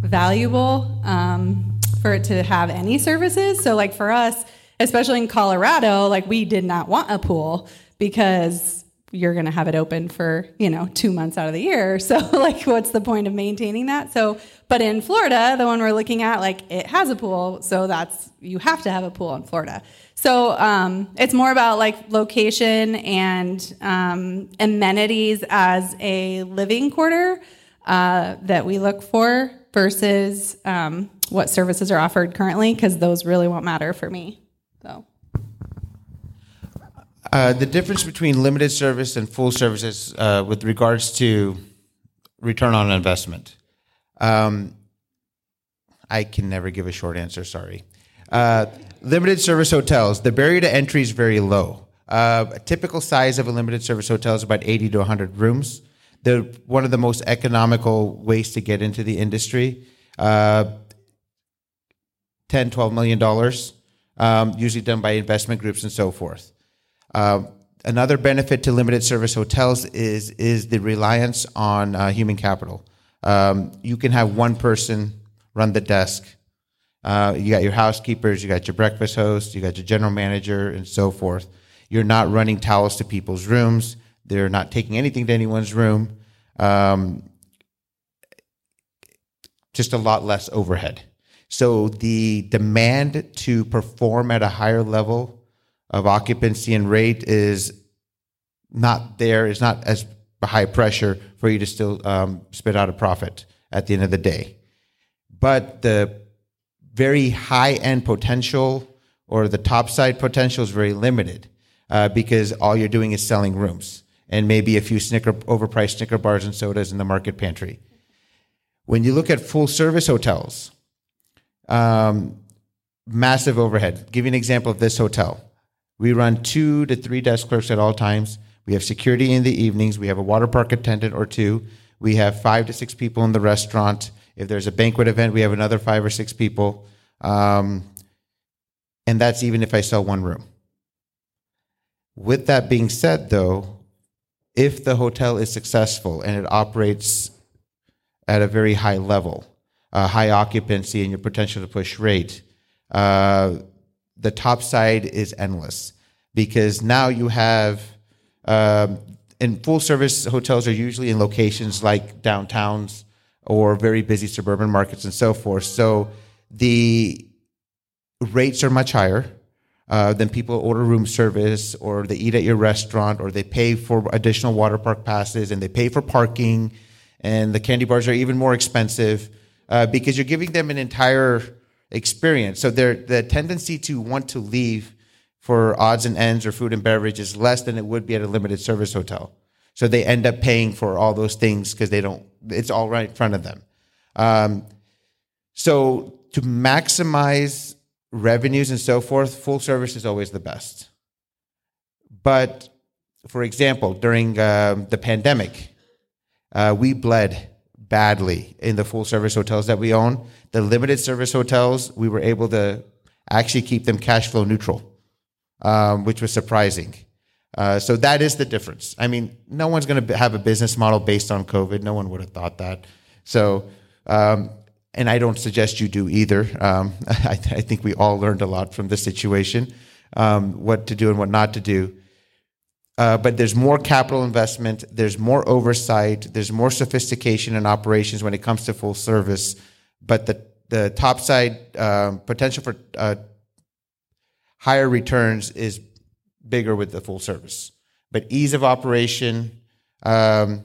valuable um, for it to have any services. So, like for us, especially in Colorado, like we did not want a pool because you're going to have it open for you know two months out of the year. So, like, what's the point of maintaining that? So, but in Florida, the one we're looking at, like, it has a pool, so that's you have to have a pool in Florida. So um, it's more about like location and um, amenities as a living quarter uh, that we look for versus um, what services are offered currently, because those really won't matter for me. So. Uh, the difference between limited service and full services uh, with regards to return on investment. Um, I can never give a short answer, sorry. Uh, limited service hotels, the barrier to entry is very low. Uh, a typical size of a limited service hotel is about 80 to 100 rooms. They're one of the most economical ways to get into the industry. Uh, 10, 12 million dollars, um, usually done by investment groups and so forth. Uh, another benefit to limited service hotels is is the reliance on uh, human capital. Um, you can have one person run the desk. Uh, you got your housekeepers, you got your breakfast host, you got your general manager, and so forth. You're not running towels to people's rooms. They're not taking anything to anyone's room. Um, just a lot less overhead. So the demand to perform at a higher level of occupancy and rate is not there. It's not as high pressure for you to still um, spit out a profit at the end of the day. But the very high end potential or the top side potential is very limited uh, because all you're doing is selling rooms and maybe a few snicker overpriced snicker bars and sodas in the market pantry. When you look at full service hotels, um, massive overhead. Give you an example of this hotel. We run two to three desk clerks at all times. We have security in the evenings. We have a water park attendant or two. We have five to six people in the restaurant. If there's a banquet event, we have another five or six people. Um, and that's even if I sell one room. With that being said, though, if the hotel is successful and it operates at a very high level, uh, high occupancy, and your potential to push rate, uh, the top side is endless because now you have um, in full service hotels are usually in locations like downtowns or very busy suburban markets and so forth. So the rates are much higher. Uh, than people order room service or they eat at your restaurant or they pay for additional water park passes and they pay for parking and the candy bars are even more expensive uh, because you're giving them an entire experience. So the tendency to want to leave for odds and ends or food and beverage is less than it would be at a limited service hotel. So they end up paying for all those things because they don't, it's all right in front of them. Um, so to maximize revenues and so forth, full service is always the best. But for example, during uh, the pandemic, uh, we bled badly in the full service hotels that we own. The limited service hotels, we were able to actually keep them cash flow neutral, um, which was surprising. Uh, so that is the difference. I mean, no one's going to have a business model based on COVID. No one would have thought that. So, um, and I don't suggest you do either. Um, I, th- I, think we all learned a lot from this situation, um, what to do and what not to do. Uh, but there's more capital investment, there's more oversight, there's more sophistication in operations when it comes to full service. But the the top side uh, potential for uh, higher returns is bigger with the full service. But ease of operation, um,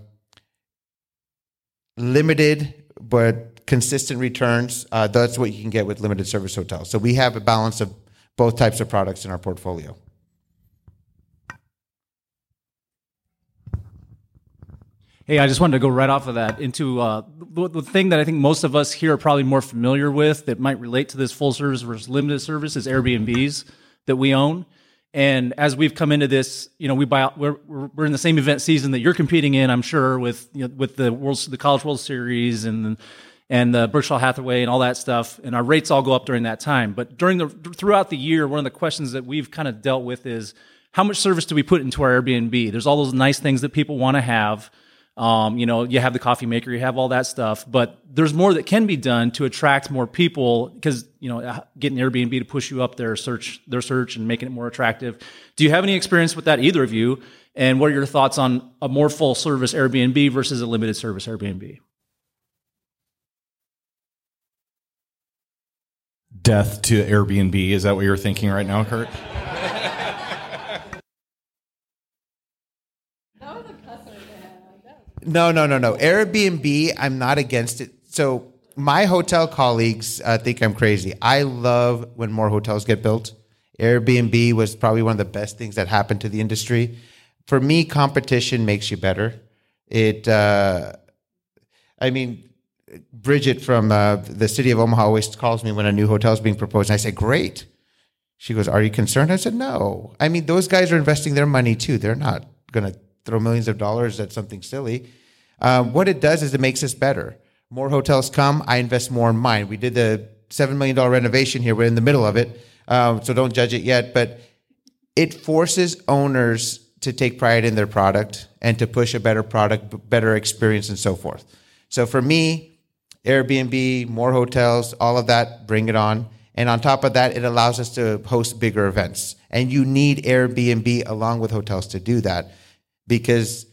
limited but consistent returns, uh, that's what you can get with limited service hotels. So we have a balance of both types of products in our portfolio. Hey, I just wanted to go right off of that into uh, the, the, thing that I think most of us here are probably more familiar with that might relate to this full service versus limited service is Airbnbs that we own. And as we've come into this, you know, we buy we're we're in the same event season that you're competing in, I'm sure, with you know, with the World the College World Series and and the Berkshire Hathaway and all that stuff. And our rates all go up during that time. But during the throughout the year, one of the questions that we've kind of dealt with is how much service do we put into our Airbnb? There's all those nice things that people want to have. Um, you know, you have the coffee maker, you have all that stuff, but there's more that can be done to attract more people because, you know, uh, getting Airbnb to push you up their search, their search and making it more attractive. Do you have any experience with that, either of you? And what are your thoughts on a more full service Airbnb versus a limited service Airbnb? Death to Airbnb. Is that what you're thinking right now, Kurt? No, no, no, no. Airbnb, I'm not against it. So my hotel colleagues uh, think I'm crazy. I love when more hotels get built. Airbnb was probably one of the best things that happened to the industry. For me, competition makes you better. It, uh, I mean, Bridget from uh, the city of Omaha always calls me when a new hotel is being proposed. And I say, great. She goes, Are you concerned? I said, No. I mean, those guys are investing their money too. They're not going to throw millions of dollars at something silly. Uh, what it does is it makes us better. More hotels come, I invest more in mine. We did the $7 million renovation here. We're in the middle of it, um, so don't judge it yet. But it forces owners to take pride in their product and to push a better product, better experience, and so forth. So for me, Airbnb, more hotels, all of that, bring it on. And on top of that, it allows us to host bigger events. And you need Airbnb along with hotels to do that because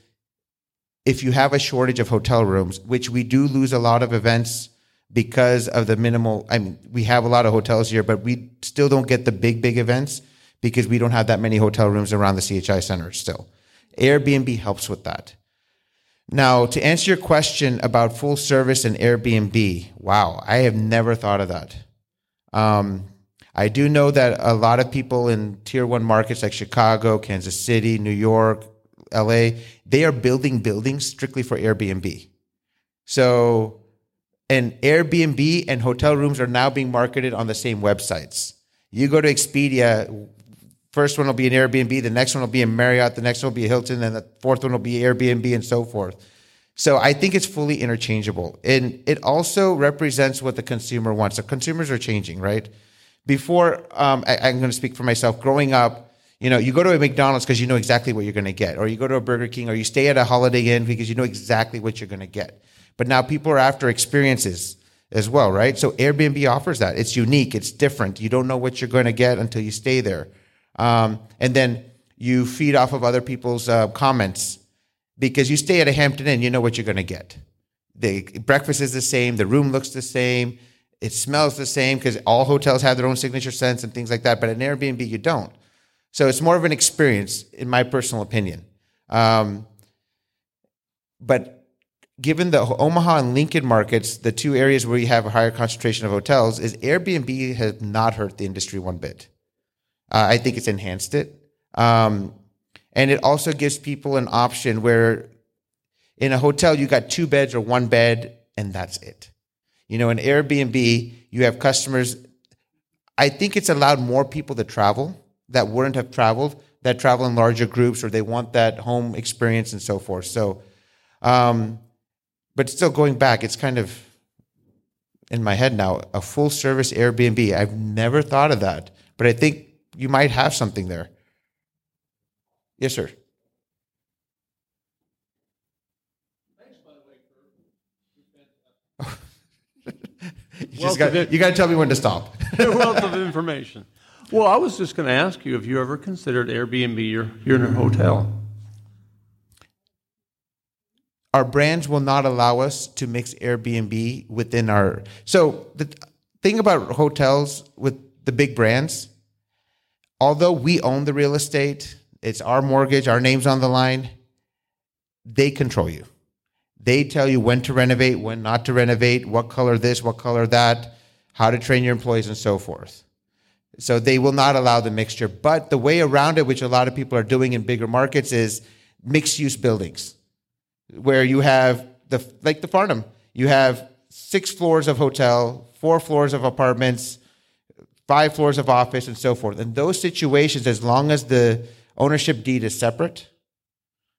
if you have a shortage of hotel rooms, which we do lose a lot of events because of the minimal. I mean, we have a lot of hotels here, but we still don't get the big, big events because we don't have that many hotel rooms around the CHI Center still. Airbnb helps with that. Now, to answer your question about full service and Airbnb, wow, I have never thought of that. Um, I do know that a lot of people in tier one markets like Chicago, Kansas City, New York, LA, they are building buildings strictly for Airbnb. So, and Airbnb and hotel rooms are now being marketed on the same websites. You go to Expedia, first one will be an Airbnb, the next one will be a Marriott, the next one will be a Hilton, and the fourth one will be Airbnb, and so forth. So I think it's fully interchangeable. And it also represents what the consumer wants. The consumers are changing, right? Before, um, I, I'm going to speak for myself. Growing up, you know, you go to a McDonald's because you know exactly what you're going to get, or you go to a Burger King, or you stay at a Holiday Inn because you know exactly what you're going to get. But now people are after experiences as well, right? So Airbnb offers that. It's unique, it's different. You don't know what you're going to get until you stay there. Um, and then you feed off of other people's uh, comments because you stay at a Hampton Inn, you know what you're going to get. The breakfast is the same, the room looks the same, it smells the same because all hotels have their own signature scents and things like that. But at an Airbnb, you don't. So it's more of an experience, in my personal opinion. Um, but given the Omaha and Lincoln markets, the two areas where you have a higher concentration of hotels, is Airbnb has not hurt the industry one bit. Uh, I think it's enhanced it. Um, and it also gives people an option where in a hotel, you got two beds or one bed, and that's it. You know, in Airbnb, you have customers. I think it's allowed more people to travel that wouldn't have traveled, that travel in larger groups, or they want that home experience and so forth. So, um, but still going back, it's kind of in my head now a full service Airbnb. I've never thought of that, but I think you might have something there. Yes, sir. Thanks by the way for you just got, you got to tell me when to stop. wealth of information. Well, I was just going to ask you if you ever considered Airbnb your your in a hotel. Our brands will not allow us to mix Airbnb within our. So the thing about hotels with the big brands, although we own the real estate, it's our mortgage, our name's on the line. They control you. They tell you when to renovate, when not to renovate, what color this, what color that, how to train your employees, and so forth. So they will not allow the mixture. But the way around it, which a lot of people are doing in bigger markets, is mixed use buildings, where you have the like the Farnam, you have six floors of hotel, four floors of apartments, five floors of office, and so forth. In those situations, as long as the ownership deed is separate,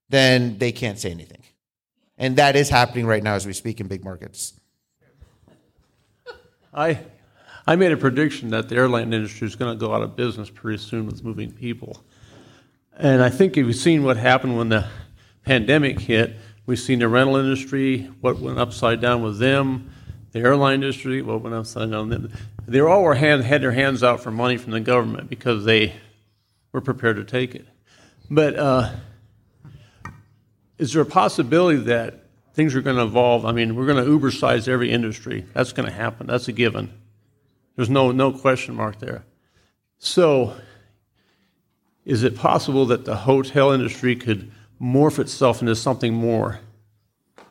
then they can't say anything. And that is happening right now as we speak in big markets. I I made a prediction that the airline industry is going to go out of business pretty soon with moving people. And I think if you've seen what happened when the pandemic hit. We've seen the rental industry, what went upside down with them, the airline industry, what went upside down with them. They all were hand, had their hands out for money from the government because they were prepared to take it. But uh, is there a possibility that things are going to evolve? I mean, we're going to Uber size every industry. That's going to happen. That's a given. There's no, no question mark there. So, is it possible that the hotel industry could morph itself into something more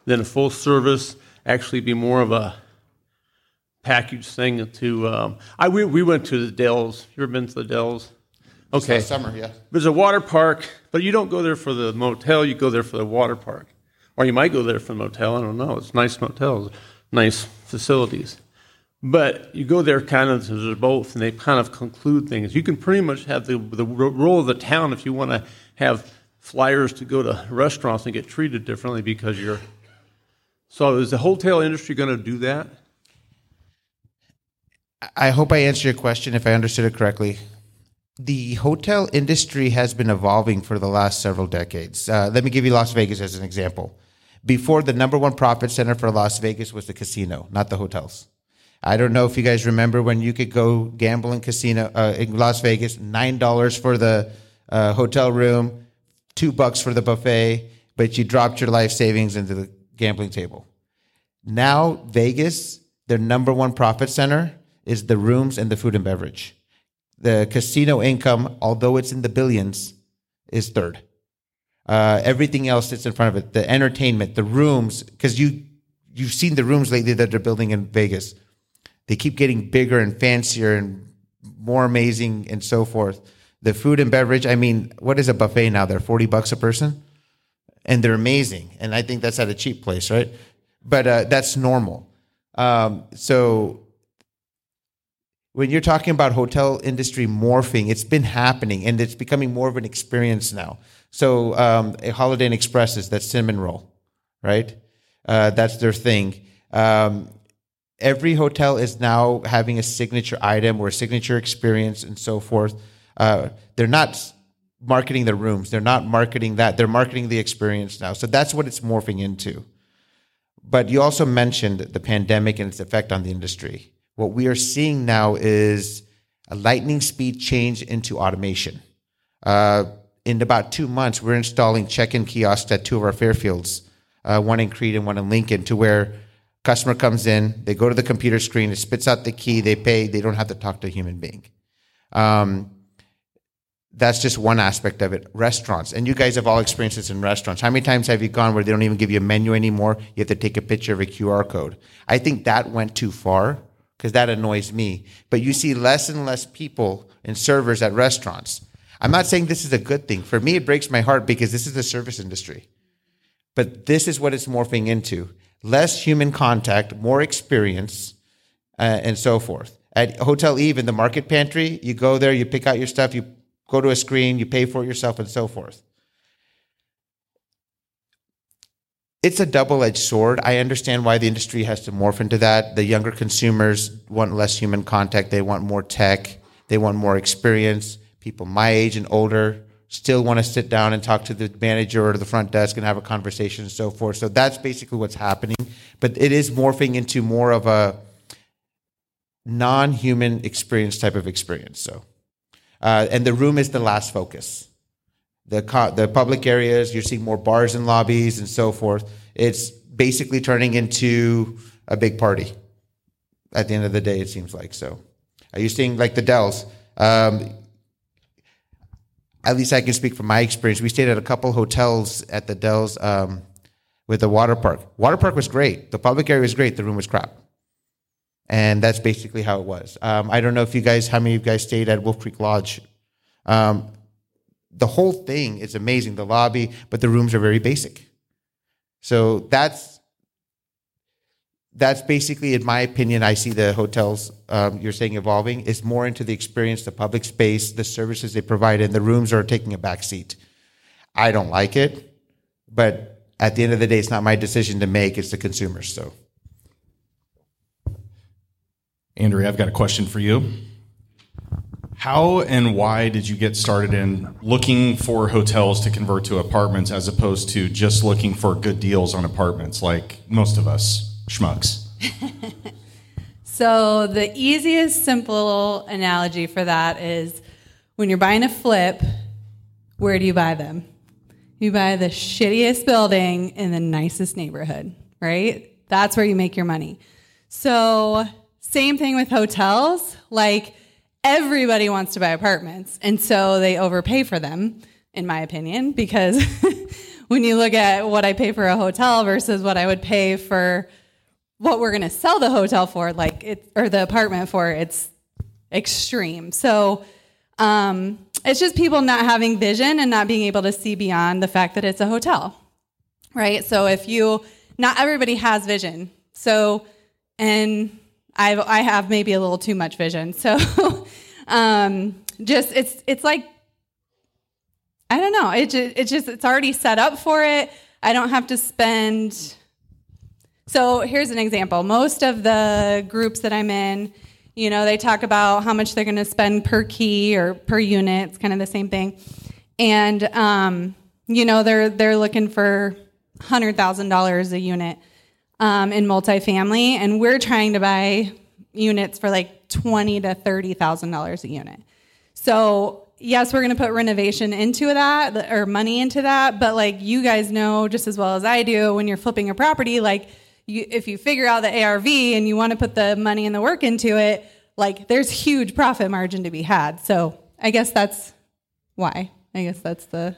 than a full service, actually be more of a package thing to um, I we, we went to the Dells. You ever been to the Dells? Okay. Last summer, yeah. There's a water park, but you don't go there for the motel, you go there for the water park. Or you might go there for the motel, I don't know. It's nice motels, nice facilities. But you go there kind of as both, and they kind of conclude things. You can pretty much have the, the role of the town if you want to have flyers to go to restaurants and get treated differently because you're. So is the hotel industry going to do that? I hope I answered your question if I understood it correctly. The hotel industry has been evolving for the last several decades. Uh, let me give you Las Vegas as an example. Before, the number one profit center for Las Vegas was the casino, not the hotels. I don't know if you guys remember when you could go gamble in casino uh, in Las Vegas, nine dollars for the uh, hotel room, two bucks for the buffet, but you dropped your life savings into the gambling table. Now Vegas, their number one profit center is the rooms and the food and beverage. The casino income, although it's in the billions, is third. Uh, everything else sits in front of it. The entertainment, the rooms, because you you've seen the rooms lately that they're building in Vegas. They keep getting bigger and fancier and more amazing and so forth. The food and beverage, I mean, what is a buffet now? They're 40 bucks a person and they're amazing. And I think that's at a cheap place, right? But uh, that's normal. Um, so when you're talking about hotel industry morphing, it's been happening and it's becoming more of an experience now. So um, a Holiday Inn Express is that cinnamon roll, right? Uh, that's their thing. Um, every hotel is now having a signature item or a signature experience and so forth. Uh, they're not marketing the rooms. They're not marketing that. They're marketing the experience now. So that's what it's morphing into. But you also mentioned the pandemic and its effect on the industry. What we are seeing now is a lightning speed change into automation. Uh, in about two months, we're installing check-in kiosks at two of our Fairfields, uh, one in Creed and one in Lincoln, to where customer comes in, they go to the computer screen, it spits out the key, they pay, they don't have to talk to a human being. Um, that's just one aspect of it. Restaurants, and you guys have all experienced this in restaurants. How many times have you gone where they don't even give you a menu anymore? You have to take a picture of a QR code. I think that went too far because that annoys me. But you see less and less people and servers at restaurants. I'm not saying this is a good thing. For me, it breaks my heart because this is the service industry. But this is what it's morphing into less human contact, more experience, uh, and so forth. At Hotel Eve in the market pantry, you go there, you pick out your stuff, you go to a screen, you pay for it yourself, and so forth. It's a double edged sword. I understand why the industry has to morph into that. The younger consumers want less human contact, they want more tech, they want more experience. People my age and older still want to sit down and talk to the manager or the front desk and have a conversation and so forth. So that's basically what's happening. But it is morphing into more of a non human experience type of experience. So, uh, and the room is the last focus. The, co- the public areas, you're seeing more bars and lobbies and so forth. It's basically turning into a big party at the end of the day, it seems like. So, are you seeing like the Dells? Um, at least I can speak from my experience. We stayed at a couple hotels at the Dells um, with the water park. Water park was great. The public area was great. The room was crap. And that's basically how it was. Um, I don't know if you guys, how many of you guys stayed at Wolf Creek Lodge. Um, the whole thing is amazing, the lobby, but the rooms are very basic. So that's that's basically, in my opinion, I see the hotels um, you're saying evolving is more into the experience, the public space, the services they provide, and the rooms are taking a back seat. I don't like it, but at the end of the day, it's not my decision to make; it's the consumers. So, Andrea, I've got a question for you. How and why did you get started in looking for hotels to convert to apartments as opposed to just looking for good deals on apartments like most of us schmucks? So the easiest, simple analogy for that is when you're buying a flip, where do you buy them? You buy the shittiest building in the nicest neighborhood, right? That's where you make your money. So same thing with hotels. Like everybody wants to buy apartments, and so they overpay for them, in my opinion, because when you look at what I pay for a hotel versus what I would pay for what we're going to sell the hotel for, like it or the apartment for, it's extreme. So um, it's just people not having vision and not being able to see beyond the fact that it's a hotel, right? So if you, not everybody has vision. So, and I I have maybe a little too much vision. So, um, just it's it's like I don't know. It just, it's just it's already set up for it. I don't have to spend so here's an example. Most of the groups that I'm in, you know, they talk about how much they're going to spend per key or per unit. It's kind of the same thing, and um, you know, they're they're looking for hundred thousand dollars a unit um, in multifamily, and we're trying to buy units for like twenty to thirty thousand dollars a unit. So yes, we're going to put renovation into that or money into that, but like you guys know just as well as I do, when you're flipping a property, like you, if you figure out the ARV and you want to put the money and the work into it, like there's huge profit margin to be had. So I guess that's why. I guess that's the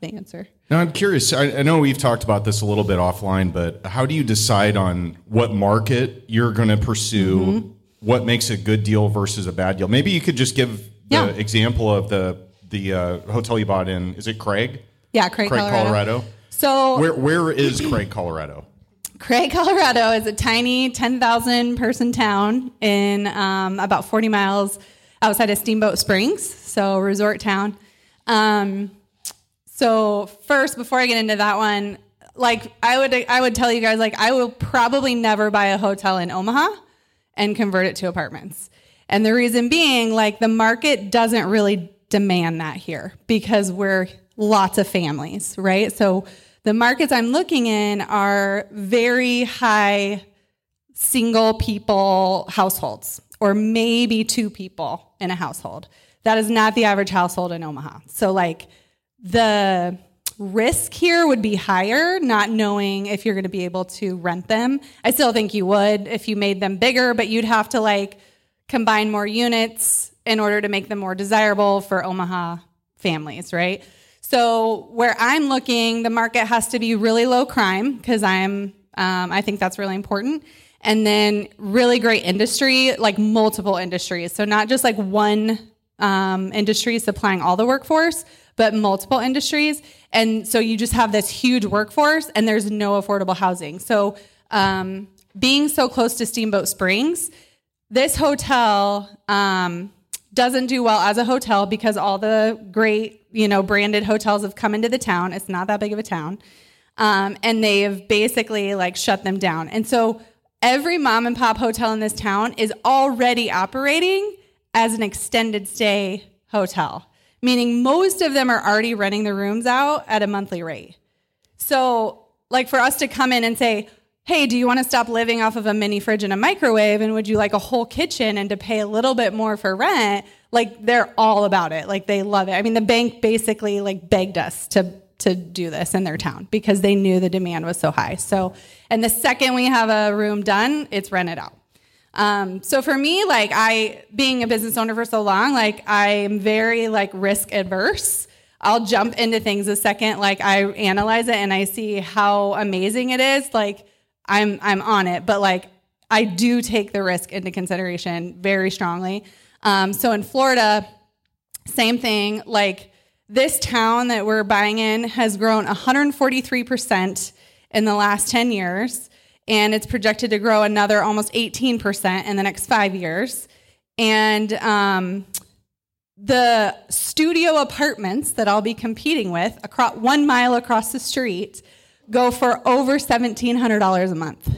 the answer. Now I'm curious. I, I know we've talked about this a little bit offline, but how do you decide on what market you're going to pursue? Mm-hmm. What makes a good deal versus a bad deal? Maybe you could just give the Yeah. example of the the uh, hotel you bought in. Is it Craig? Yeah, Craig, Craig, Colorado. Colorado. So Where where is Craig, Colorado? Craig, Colorado is a tiny 10,000 person town in um, about 40 miles outside of Steamboat Springs, so resort town. Um, so first, before I get into that one, like I would, I would tell you guys, like I will probably never buy a hotel in Omaha and convert it to apartments. And the reason being, like the market doesn't really demand that here because we're lots of families, right? So the markets I'm looking in are very high single people households or maybe two people in a household. That is not the average household in Omaha. So like the risk here would be higher not knowing if you're going to be able to rent them. I still think you would if you made them bigger, but you'd have to like combine more units in order to make them more desirable for Omaha families, right? So where I'm looking, the market has to be really low crime because I'm, um, I think that's really important. And then really great industry, like multiple industries. So not just like one um, industry supplying all the workforce, but multiple industries. And so you just have this huge workforce and there's no affordable housing. So um, being so close to Steamboat Springs, this hotel um, doesn't do well as a hotel because all the great, you know, branded hotels have come into the town. It's not that big of a town. Um, and they've basically like shut them down. And so every mom and pop hotel in this town is already operating as an extended stay hotel, meaning most of them are already renting the rooms out at a monthly rate. So, like for us to come in and say, hey, do you want to stop living off of a mini fridge and a microwave? And would you like a whole kitchen and to pay a little bit more for rent? Like they're all about it. Like they love it. I mean, the bank basically like begged us to to do this in their town because they knew the demand was so high. So, and the second we have a room done, it's rented out. Um, so for me, like I, being a business owner for so long, like I'm very like risk adverse. I'll jump into things a second like I analyze it and I see how amazing it is. Like I'm I'm on it, but like I do take the risk into consideration very strongly. Um, so in Florida, same thing. Like this town that we're buying in has grown 143% in the last 10 years, and it's projected to grow another almost 18% in the next five years. And um, the studio apartments that I'll be competing with, across, one mile across the street, go for over $1,700 a month.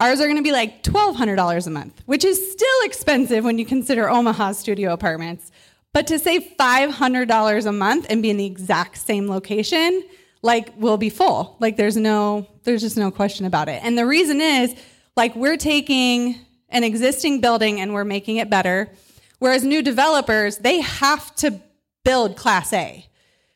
Ours are going to be like $1,200 a month, which is still expensive when you consider Omaha studio apartments. But to save $500 a month and be in the exact same location, like we'll be full. Like there's no, there's just no question about it. And the reason is, like we're taking an existing building and we're making it better. Whereas new developers, they have to build class A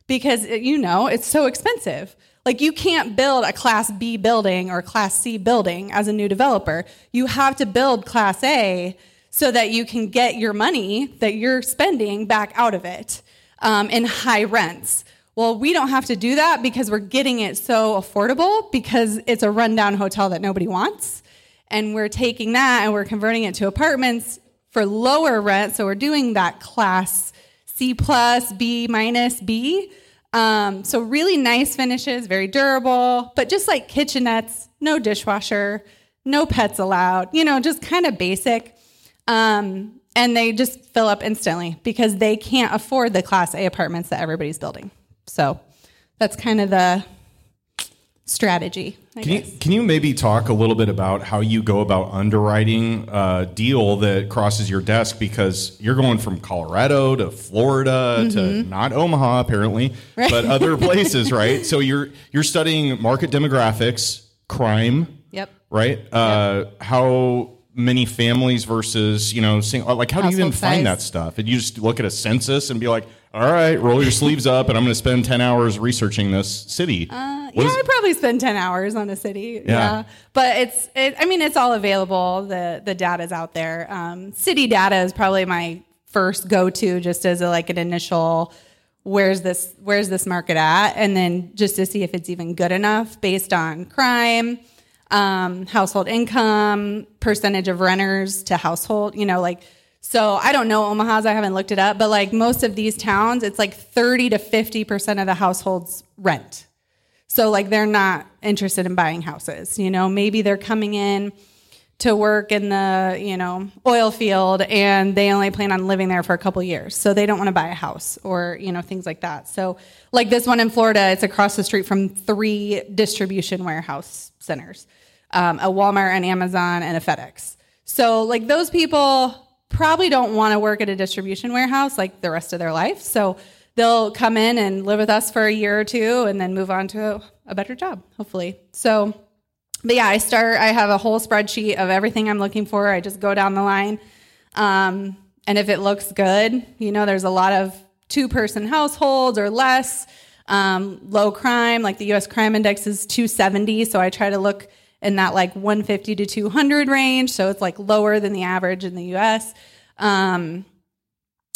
because you know it's so expensive. Like you can't build a class B building or class C building as a new developer. You have to build class A so that you can get your money that you're spending back out of it um, in high rents. Well, we don't have to do that because we're getting it so affordable because it's a rundown hotel that nobody wants. And we're taking that and we're converting it to apartments for lower rent. So we're doing that class C plus, B minus, B. Um, so really nice finishes, very durable, but just like kitchenettes, no dishwasher, no pets allowed, you know, just kind of basic. Um, and they just fill up instantly because they can't afford the class A apartments that everybody's building. So that's kind of the strategy. I Can you, can you maybe talk a little bit about how you go about underwriting a deal that crosses your desk because you're going from Colorado to Florida to not Omaha apparently, Mm-hmm. Right. but other places, right? So you're you're studying market demographics, crime, Yep. right? Uh, how many families versus you know sing, like how do you even find size. that stuff? And you just look at a census and be like, all right, roll your sleeves up, and I'm going to spend ten hours researching this city. Uh, yeah, is- I probably spend ten hours on a city. Yeah, but it's it, I mean it's all available. The the data's out there. Um, city data is probably my first go to, just as a, like an initial. Where's this Where's this market at? And then just to see if it's even good enough based on crime, um, household income, percentage of renters to household. You know, like so. I don't know Omaha's. I haven't looked it up, but like most of these towns, it's like thirty to fifty percent of the households rent. So like they're not interested in buying houses. You know, maybe they're coming in to work in the, you know, oil field and they only plan on living there for a couple years. So they don't want to buy a house or, you know, things like that. So like this one in Florida, it's across the street from three distribution warehouse centers. Um, a Walmart, an Amazon, and a FedEx. So like those people probably don't want to work at a distribution warehouse like the rest of their life. So they'll come in and live with us for a year or two and then move on to a better job, hopefully. So, but yeah, I start, I have a whole spreadsheet of everything I'm looking for. I just go down the line. Um, and if it looks good, you know, there's a lot of two person households or less, um, low crime, like the US crime index is 270. So I try to look in that like 150 to 200 range. So it's like lower than the average in the US. Um,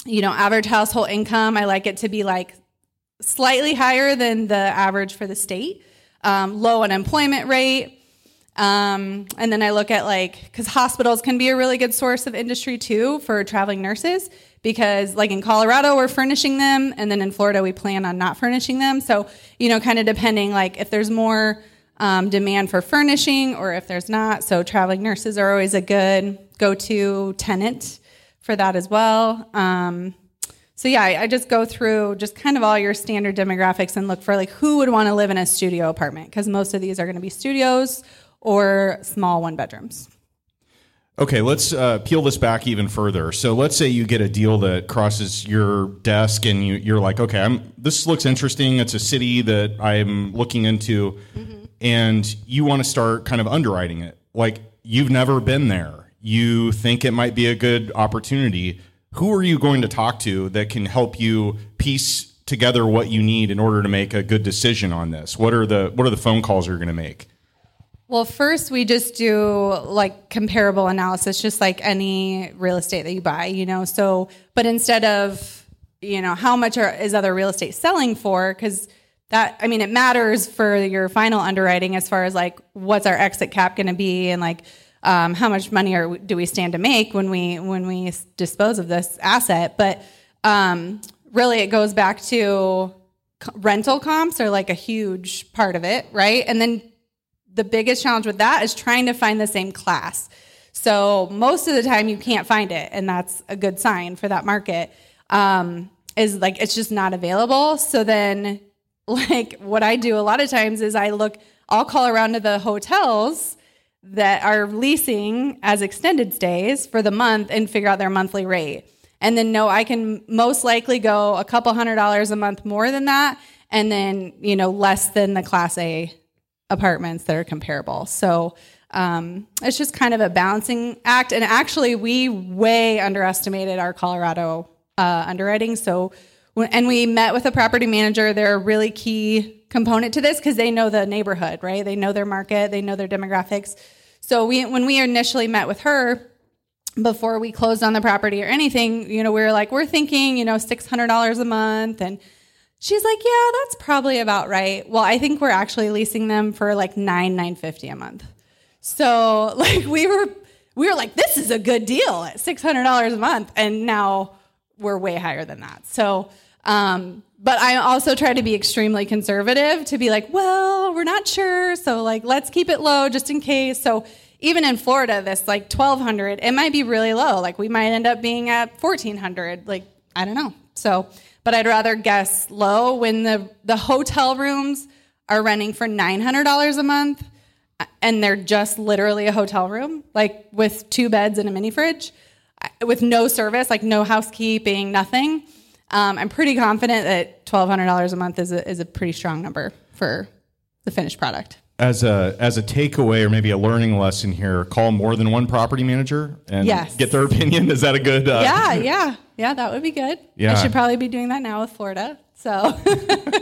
you know, average household income, I like it to be like slightly higher than the average for the state. Um, low unemployment rate. Um, and then I look at like, because hospitals can be a really good source of industry too for traveling nurses. Because, like in Colorado, we're furnishing them, and then in Florida, we plan on not furnishing them. So, you know, kind of depending, like if there's more um, demand for furnishing or if there's not. So, traveling nurses are always a good go to tenant for that as well. Um, so yeah, I, I just go through just kind of all your standard demographics and look for like who would want to live in a studio apartment because most of these are going to be studios or small one bedrooms. Okay, let's uh, peel this back even further. So let's say you get a deal that crosses your desk, and you, you're like, okay, I'm, this looks interesting. It's a city that I'm looking into, and you want to start kind of underwriting it. Like you've never been there, you think it might be a good opportunity. Who are you going to talk to that can help you piece together what you need in order to make a good decision on this? What are the what are the phone calls you're going to make? Well, first we just do like comparable analysis, just like any real estate that you buy, you know. So, but instead of you know how much are, is other real estate selling for, because that I mean it matters for your final underwriting as far as like what's our exit cap going to be and like um, how much money are, do we stand to make when we when we dispose of this asset. But um, really, it goes back to rental comps are like a huge part of it, right? And then the biggest challenge with that is trying to find the same class. So most of the time you can't find it, and that's a good sign for that market. Um, is like it's just not available. So then, like what I do a lot of times is I look, I'll call around to the hotels that are leasing as extended stays for the month and figure out their monthly rate. And then know I can most likely go a couple hundred dollars a month more than that, and then you know less than the Class A apartments that are comparable. So um, it's just kind of a balancing act. And actually, we way underestimated our Colorado uh, underwriting. So, and we met with a property manager. They're a really key component to this because they know the neighborhood, right? They know their market, they know their demographics. So we, when we initially met with her, before we closed on the property or anything, you know, we were like, we're thinking, you know, six hundred dollars a month, and She's like, yeah, that's probably about right. Well, I think we're actually leasing them for like nine nine fifty a month. So like we were we were like, this is a good deal at six hundred dollars a month, and now we're way higher than that. So, um, but I also try to be extremely conservative to be like, well, we're not sure, so like let's keep it low just in case. So even in Florida, this like twelve hundred, it might be really low. Like we might end up being at fourteen hundred. Like I don't know. So, but I'd rather guess low when the the hotel rooms are renting for nine hundred dollars a month, and they're just literally a hotel room, like with two beds and a mini fridge, uh, with no service, like no housekeeping, nothing. Um, I'm pretty confident that twelve hundred dollars a month is a, is a pretty strong number for the finished product. as a as a takeaway or maybe a learning lesson here, call more than one property manager and Yes. get their opinion. Is that a good? Uh, yeah, yeah, yeah. That would be good. Yeah. I should probably be doing that now with Florida. So,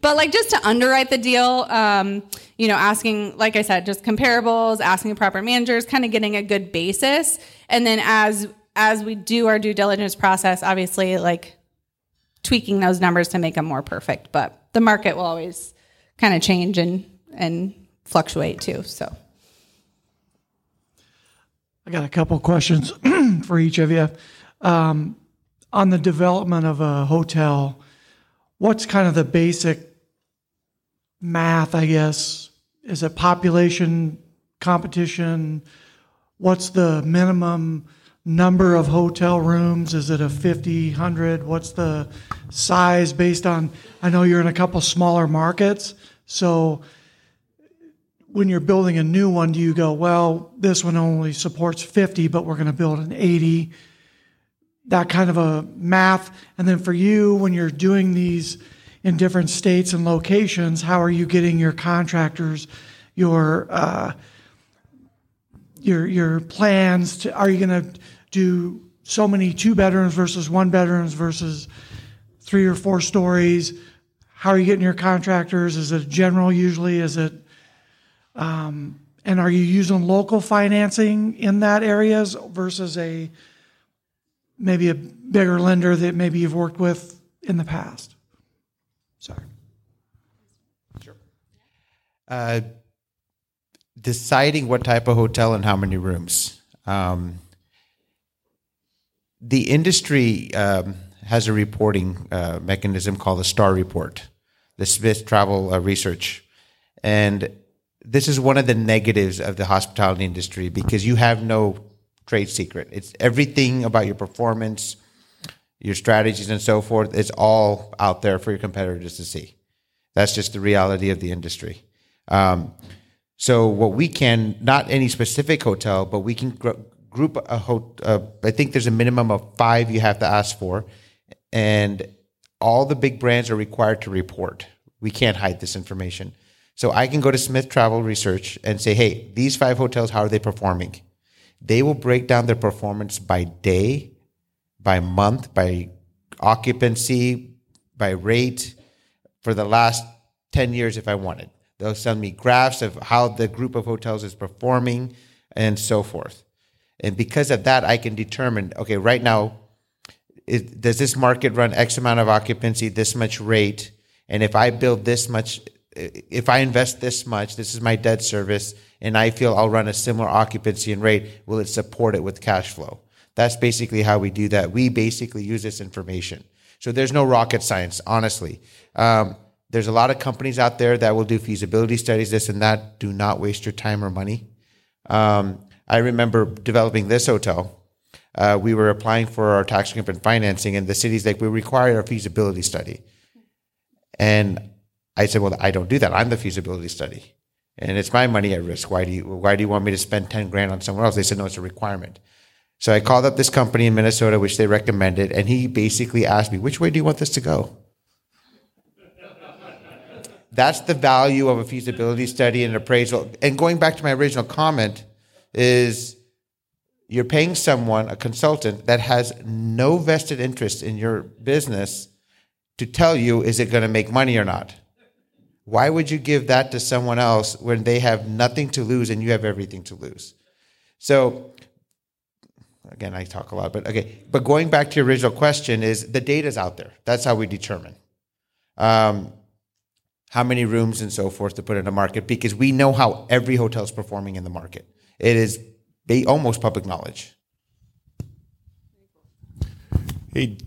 but like just to underwrite the deal, um, you know, asking, like I said, just comparables, asking the proper managers, kind of getting a good basis, and then as as we do our due diligence process, obviously, like tweaking those numbers to make them more perfect. But the market will always kind of change and and fluctuate too. So. I got a couple questions for each of you. Um, on the development of a hotel, what's kind of the basic math, I guess? Is it population, competition? What's the minimum number of hotel rooms? Is it a 50, 100? What's the size based on? I know you're in a couple smaller markets, so when you're building a new one, do you go, well, this one only supports 50, but we're going to build an 80? That kind of a math. And then for you, when you're doing these in different states and locations, how are you getting your contractors, your uh, your your plans? To, are you going to do so many two bedrooms versus one bedrooms versus three or four stories? How are you getting your contractors? Is it general usually? Is it and are you using local financing in that areas versus a maybe a bigger lender that maybe you've worked with in the past? Sorry. Uh, deciding what type of hotel and how many rooms. Um, the industry um, has a reporting uh, mechanism called the STAR report, the Smith Travel uh, Research. And this is one of the negatives of the hospitality industry because you have no trade secret. It's everything about your performance, your strategies, and so forth. It's all out there for your competitors to see. That's just the reality of the industry. Um, so what we can, not any specific hotel, but we can gr- group a hotel. Uh, I think there's a minimum of five you have to ask for, and all the big brands are required to report. We can't hide this information. So I can go to Smith Travel Research and say, hey, these five hotels, how are they performing? They will break down their performance by day, by month, by occupancy, by rate for the last 10 years if I wanted. They'll send me graphs of how the group of hotels is performing and so forth. And because of that, I can determine okay, right now, is, does this market run X amount of occupancy, this much rate? And if I build this much, if I invest this much, this is my debt service, and I feel I'll run a similar occupancy and rate, will it support it with cash flow? That's basically how we do that. We basically use this information. So there's no rocket science, honestly. Um, there's a lot of companies out there that will do feasibility studies, this and that. Do not waste your time or money. Um, I remember developing this hotel. Uh, we were applying for our tax and financing, and the city's like, we require a feasibility study. And I said, well, I don't do that. I'm the feasibility study, and it's my money at risk. Why do you Why do you want me to spend ten grand on someone else? They said, no, it's a requirement. So I called up this company in Minnesota, which they recommended, and he basically asked me, which way do you want this to go? That's the value of a feasibility study and appraisal. And going back to my original comment, is you're paying someone, a consultant, that has no vested interest in your business to tell you is it going to make money or not. Why would you give that to someone else when they have nothing to lose and you have everything to lose? So again, I talk a lot, but okay. But going back to your original question, is the data's out there. That's how we determine um, how many rooms and so forth to put in the market because we know how every hotel is performing in the market. It is almost public knowledge. Hey,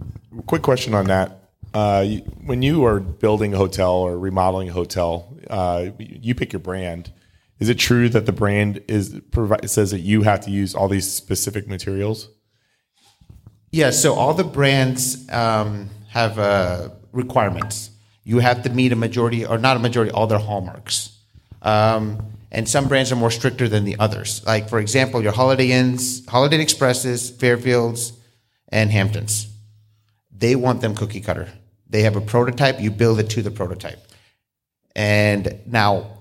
quick question on that. Uh, you- when you are building a hotel or remodeling a hotel, uh, you pick your brand. Is it true that the brand is provi- says that you have to use all these specific materials? Yeah, so all the brands um, have uh, requirements. You have to meet a majority, or not a majority, all their hallmarks. Um, and some brands are more stricter than the others. Like, for example, your Holiday Inns, Holiday Expresses, Fairfields, and Hamptons. They want them cookie cutter. They have a prototype, you build it to the prototype. And now,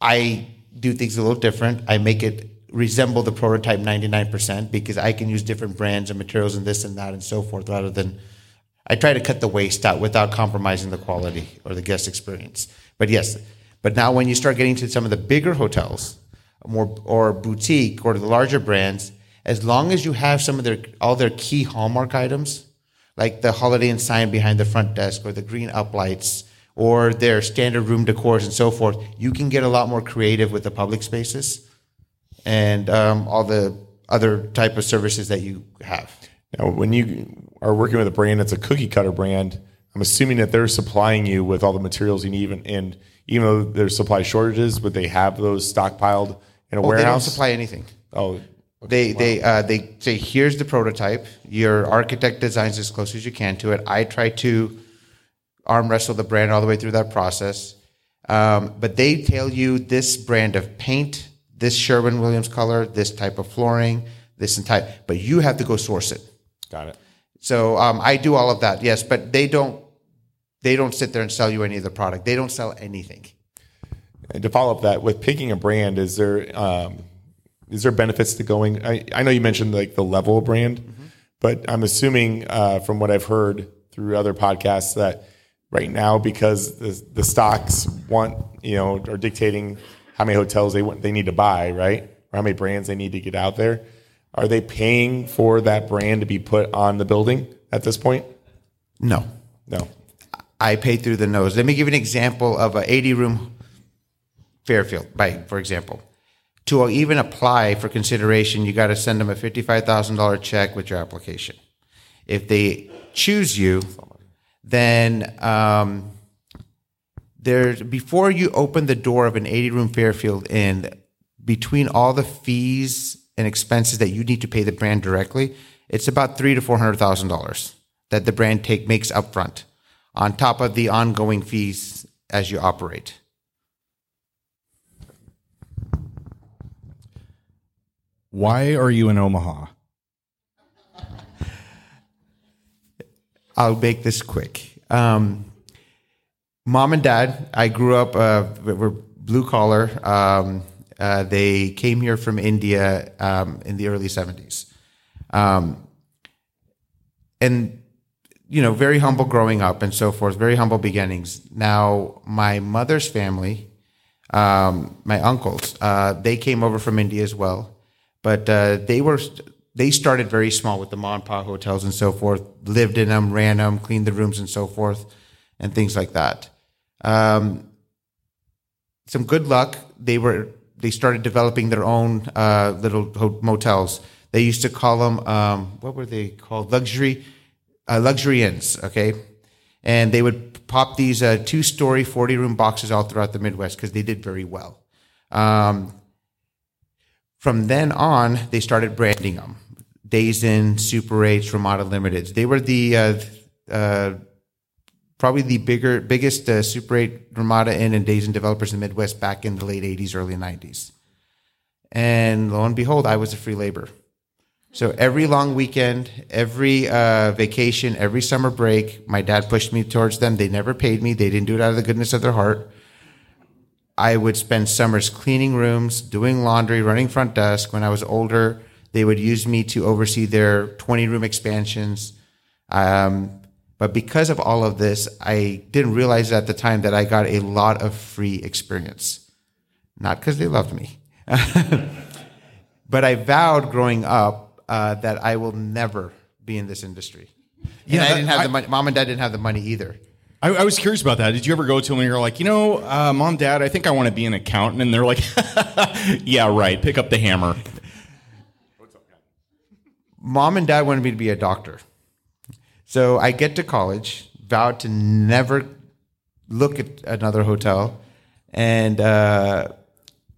I do things a little different. I make it resemble the prototype 99% because I can use different brands and materials and this and that and so forth rather than I try to cut the waste out without compromising the quality or the guest experience. But yes, but now when you start getting to some of the bigger hotels, more or boutique or the larger brands, as long as you have some of their all their key hallmark items, like the Holiday Inn sign behind the front desk or the green uplights or their standard room decors and so forth, you can get a lot more creative with the public spaces and um, all the other type of services that you have. Now, when you are working with a brand that's a cookie cutter brand, I'm assuming that they're supplying you with all the materials you need, and, and even though there's supply shortages, would they have those stockpiled in a Oh, warehouse? They don't supply anything. Oh, They they uh, they say here's the prototype. Your architect designs as close as you can to it. I try to arm wrestle the brand all the way through that process. Um, but they tell you this brand of paint, this Sherwin Williams color, this type of flooring, this and type. But you have to go source it. got it. So um, I do all of that. Yes, but they don't they don't sit there and sell you any of the product. They don't sell anything. And to follow up that, with picking a brand, is there um, is there benefits to going? I, I know you mentioned like the level of brand, but I'm assuming uh, from what I've heard through other podcasts that right now because the the stocks want you know are dictating how many hotels they want they need to buy right or how many brands they need to get out there. Are they paying for that brand to be put on the building at this point? No. No. I pay through the nose. Let me give you an example of an 80 room Fairfield, by for example. To even apply for consideration, you got to send them a $55,000 check with your application. If they choose you, then um, before you open the door of an 80 room Fairfield Inn, between all the fees and expenses that you need to pay the brand directly, it's about three to four hundred thousand dollars that the brand take makes up upfront, on top of the ongoing fees as you operate. Why are you in Omaha? I'll make this quick. Um, mom and dad, I grew up, uh, we're blue collar. Um, uh, they came here from India um, in the early 70s. Um, and, you know, very humble growing up and so forth, very humble beginnings. Now, my mother's family, um, my uncles, uh, they came over from India as well, but uh, they were they started very small with the mom and pop hotels and so forth. Lived in them, ran them, cleaned the rooms and so forth, and things like that. Um, some good luck. They were they started developing their own uh, little ho- motels. They used to call them um, what were they called? Luxury uh, luxury inns. Okay, and they would pop these uh, two story, forty room boxes all throughout the Midwest because they did very well. Um, from then on, they started branding them. Days Inn, Super 8, Ramada Limiteds. They were the uh, uh, probably the bigger, biggest uh, Super 8 Ramada Inn and Days Inn developers in the Midwest back in the late 80s, early 90s. And lo and behold, I was a free labor. So every long weekend, every uh, vacation, every summer break, my dad pushed me towards them. They never paid me. They didn't do it out of the goodness of their heart. I would spend summers cleaning rooms, doing laundry, running front desk. When I was older, they would use me to oversee their 20 room expansions. Um, but because of all of this, I didn't realize at the time that I got a lot of free experience. Not because they loved me, but I vowed growing up uh, that I will never be in this industry. Yeah, and I didn't have I- the money. Mom and dad didn't have the money either. I, I was curious about that. Did you ever go to them and you're like, you know, uh, mom, dad, I think I want to be an accountant, and they're like, yeah, right. Pick up the hammer. mom and dad wanted me to be a doctor. So I get to college, vowed to never look at another hotel, and uh,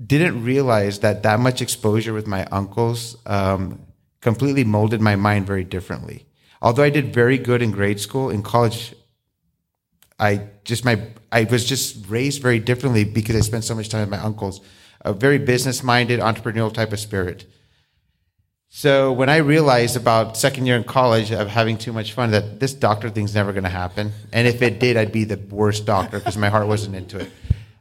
didn't realize that that much exposure with my uncles um, completely molded my mind very differently. Although I did very good in grade school, in college, I just my I was just raised very differently because I spent so much time with my uncles. A very business minded, entrepreneurial type of spirit. So when I realized about second year in college of having too much fun that this doctor thing's never going to happen, and if it did, I'd be the worst doctor because my heart wasn't into it.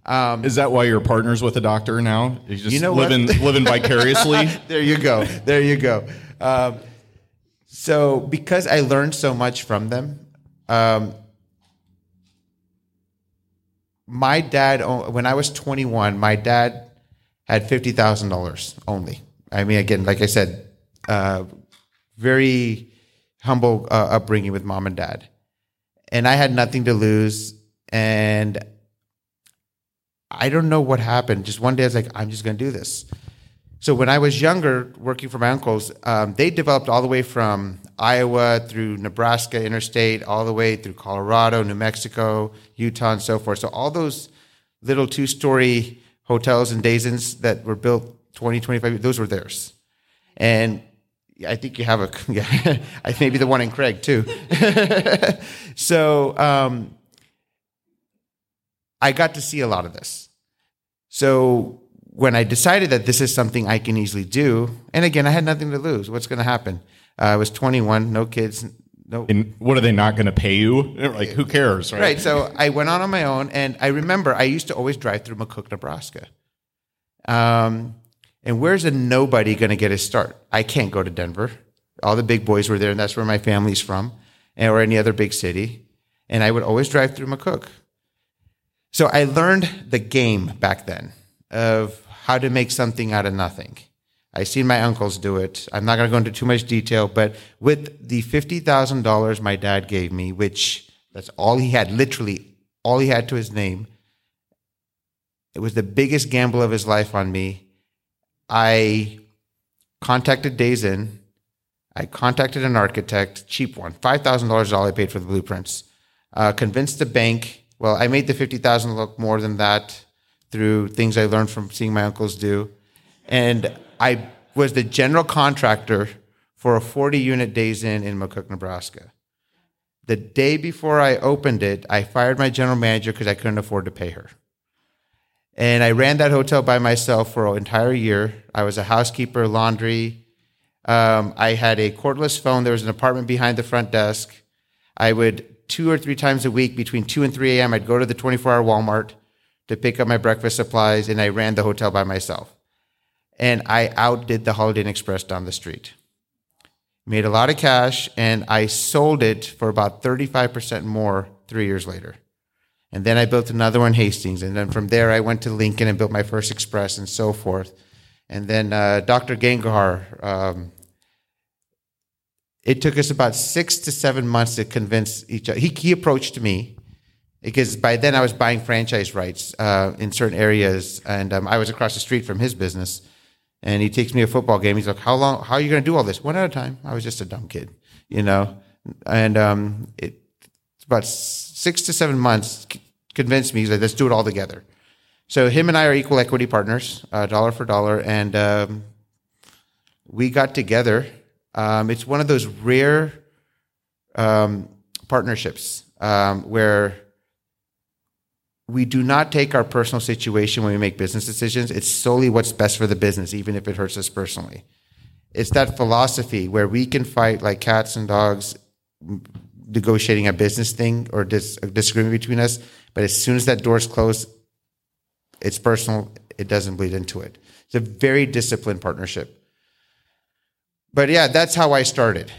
Um, Is that why you're partners with a doctor now? You just You know living living vicariously. there you go. There you go. Um, so because I learned so much from them, um, my dad, when I was 21, my dad had $50,000 only. I mean, again, like I said, uh, very humble uh, upbringing with mom and dad. And I had nothing to lose. And I don't know what happened. Just one day I was like, I'm just going to do this. So when I was younger, working for my uncles, um, they developed all the way from Iowa through Nebraska interstate, all the way through Colorado, New Mexico, Utah, and so forth. So all those little two-story hotels and Days Inns that were built 20, 25 years, those were theirs. And I think you have a, yeah, maybe the one in Craig too. so um, I got to see a lot of this. So when I decided that this is something I can easily do, and again, I had nothing to lose. What's going to happen? Uh, I was 21, no kids, no. And what are they not going to pay you? Like, who cares, right? Right. So I went on on my own, and I remember I used to always drive through McCook, Nebraska. Um, and where's a nobody going to get a start? I can't go to Denver. All the big boys were there, and that's where my family's from, or any other big city. And I would always drive through McCook. So I learned the game back then of how to make something out of nothing. I've seen my uncles do it. I'm not going to go into too much detail, but with the fifty thousand dollars my dad gave me, which that's all he had, literally all he had to his name. It was the biggest gamble of his life on me. I contacted Days Inn. I contacted an architect, cheap one, five thousand dollars is all I paid for the blueprints. Uh, convinced the bank. Well, I made the fifty thousand look more than that through things I learned from seeing my uncles do, and I was the general contractor for a forty unit Days Inn in McCook, Nebraska. The day before I opened it, I fired my general manager because I couldn't afford to pay her. And I ran that hotel by myself for an entire year. I was a housekeeper, laundry. Um, I had a cordless phone. There was an apartment behind the front desk. I would two or three times a week between 2 and 3 a.m. I'd go to the 24 hour Walmart to pick up my breakfast supplies, and I ran the hotel by myself. And I outdid the Holiday Inn Express down the street. Made a lot of cash, and I sold it for about 35% more three years later. And then I built another one, Hastings. And then from there, I went to Lincoln and built my first express and so forth. And then uh, Dr. Gangahar, um, it took us about six to seven months to convince each other. He, he approached me because by then I was buying franchise rights uh, in certain areas, and um, I was across the street from his business. And he takes me to a football game. He's like, "How long? How are you going to do all this? One at a time." I was just a dumb kid, you know. And um, it, it's about six to seven months convinced me. He's like, "Let's do it all together." So him and I are equal equity partners, uh, dollar for dollar, and um, we got together. Um, it's one of those rare um, partnerships um, where we do not take our personal situation when we make business decisions. It's solely what's best for the business, even if it hurts us personally. It's that philosophy where we can fight like cats and dogs, negotiating a business thing or dis- a disagreement between us. But as soon as that door's closed, it's personal. It doesn't bleed into it. It's a very disciplined partnership. But yeah, that's how I started.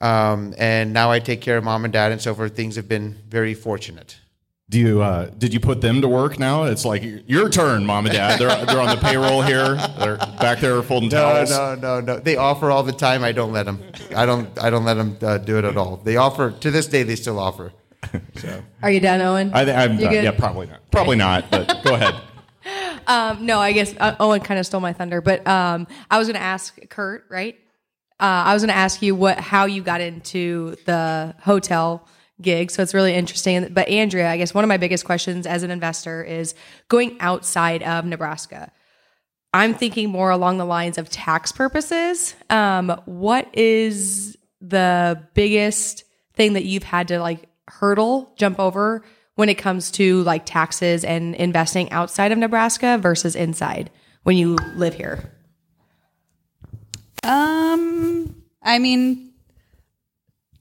Um, and now I take care of mom and dad and so forth. Things have been very fortunate. Do you uh, did you put them to work now? It's like your turn, mom and dad. They're they're on the payroll here. They're back there folding No, towels. no, no, no. They offer all the time. I don't let them. I don't. I don't let them uh, do it at all. They offer to this day. They still offer. So Are you done, Owen? I, I'm You done. good? Yeah, probably not. Probably not. But go ahead. Um, no, I guess uh, Owen kind of stole my thunder, but um, I was going to ask Kurt, right? Uh, I was going to ask you what how you got into the hotel gig. So it's really interesting. But Andrea, I guess one of my biggest questions as an investor is going outside of Nebraska. I'm thinking more along the lines of tax purposes. Um, what is the biggest thing that you've had to like hurdle, jump over when it comes to like taxes and investing outside of Nebraska versus inside when you live here? Um, I mean,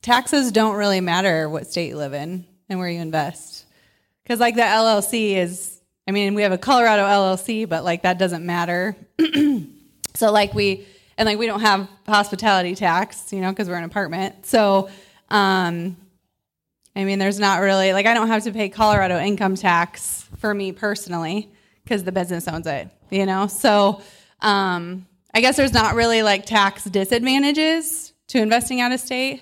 taxes don't really matter what state you live in and where you invest. Because, like, the LLC is I mean, we have a Colorado LLC, but like that doesn't matter. so like we and like we don't have hospitality tax, you know, because we're an apartment. So, um, I mean, there's not really like I don't have to pay Colorado income tax for me personally because the business owns it, you know. So, um, I guess there's not really like tax disadvantages to investing out of state.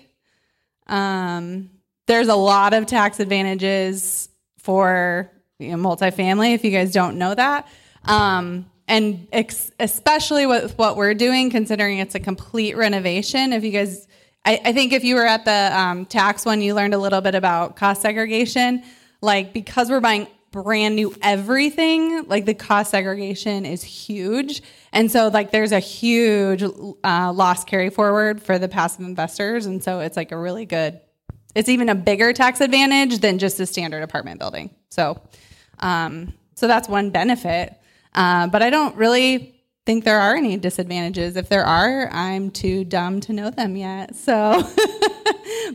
Um, there's a lot of tax advantages for you know, multifamily if you guys don't know that. Um, and ex- especially with what we're doing, considering it's a complete renovation. If you guys, I, I think if you were at the um, tax one, you learned a little bit about cost segregation. Like because we're buying brand new everything, like the cost segregation is huge, and so like there's a huge uh, loss carry forward for the passive investors, and so it's like a really good. It's even a bigger tax advantage than just a standard apartment building. So, um, so that's one benefit. Uh, but I don't really think there are any disadvantages. If there are, I'm too dumb to know them yet. So,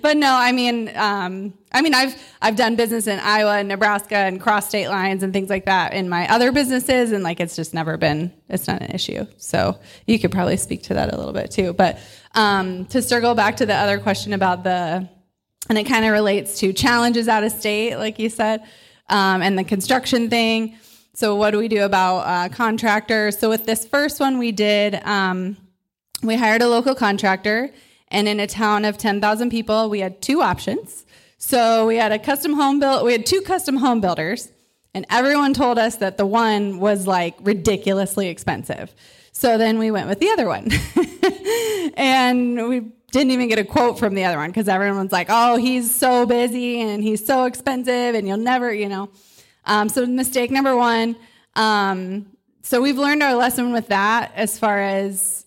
but no, I mean, um, I mean, I've I've done business in Iowa and Nebraska and cross state lines and things like that in my other businesses, and like it's just never been it's not an issue. So you could probably speak to that a little bit too. But um, to circle back to the other question about the, and it kind of relates to challenges out of state, like you said, um, and the construction thing. So, what do we do about uh, contractors? So, with this first one, we did, um, we hired a local contractor, and in a town of 10,000 people, we had two options. So, we had a custom home build, we had two custom home builders, and everyone told us that the one was like ridiculously expensive. So, then we went with the other one. and we didn't even get a quote from the other one because everyone's like, oh, he's so busy and he's so expensive, and you'll never, you know. Um, so mistake number one. Um, so we've learned our lesson with that as far as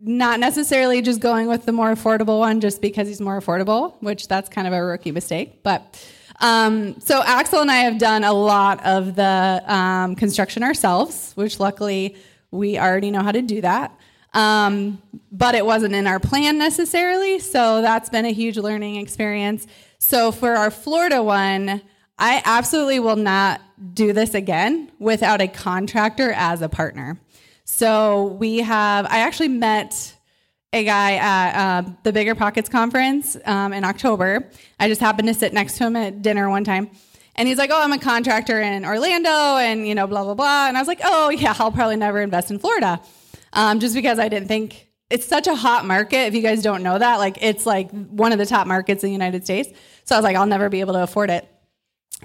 not necessarily just going with the more affordable one just because he's more affordable, which that's kind of a rookie mistake. But um, so Axel and I have done a lot of the um, construction ourselves, which luckily we already know how to do that. Um, but it wasn't in our plan necessarily, so that's been a huge learning experience. So for our Florida one, I absolutely will not do this again without a contractor as a partner. So we have, I actually met a guy at uh, the BiggerPockets conference um, in October. I just happened to sit next to him at dinner one time. And he's like, Oh, I'm a contractor in Orlando and, you know, blah, blah, blah. And I was like, Oh, yeah, I'll probably never invest in Florida. Um, just because I didn't think it's such a hot market. If you guys don't know that, like, it's like one of the top markets in the United States. So I was like, I'll never be able to afford it.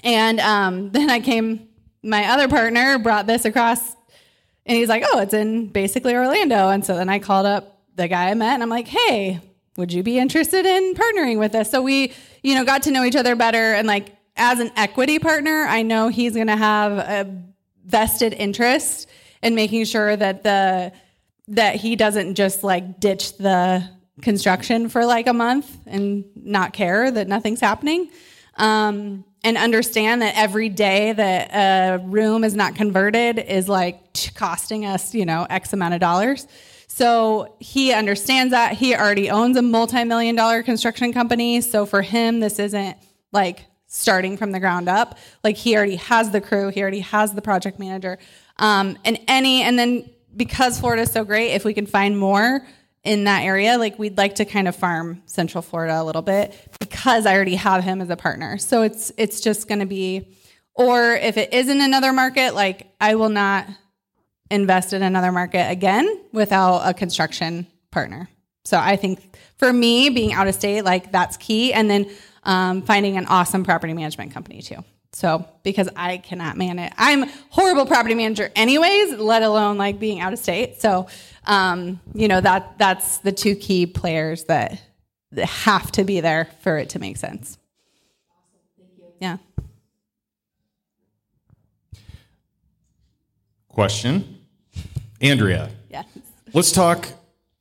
And um, then I came, my other partner brought this across, and he's like, oh, it's in basically Orlando. And so then I called up the guy I met, and I'm like, hey, would you be interested in partnering with us? So we, you know, got to know each other better. And like, as an equity partner, I know he's going to have a vested interest in making sure that the, that he doesn't just like ditch the construction for like a month and not care that nothing's happening. Um, and understand that every day that a room is not converted is like costing us, you know, X amount of dollars. So he understands that. He already owns a multi million dollar construction company. So for him, this isn't like starting from the ground up. Like he already has the crew, he already has the project manager. Um, and any, and then because Florida is so great, if we can find more, in that area, like we'd like to kind of farm Central Florida a little bit because I already have him as a partner. So it's it's just going to be or if it isn't another market, like I will not invest in another market again without a construction partner. So I think for me, being out of state, like that's key. And then um, finding an awesome property management company too. So because I cannot manage, I'm horrible property manager anyways, let alone like being out of state. So um, you know that that's the two key players that, that have to be there for it to make sense. Yeah. Question, Andrea. Yes. Let's talk.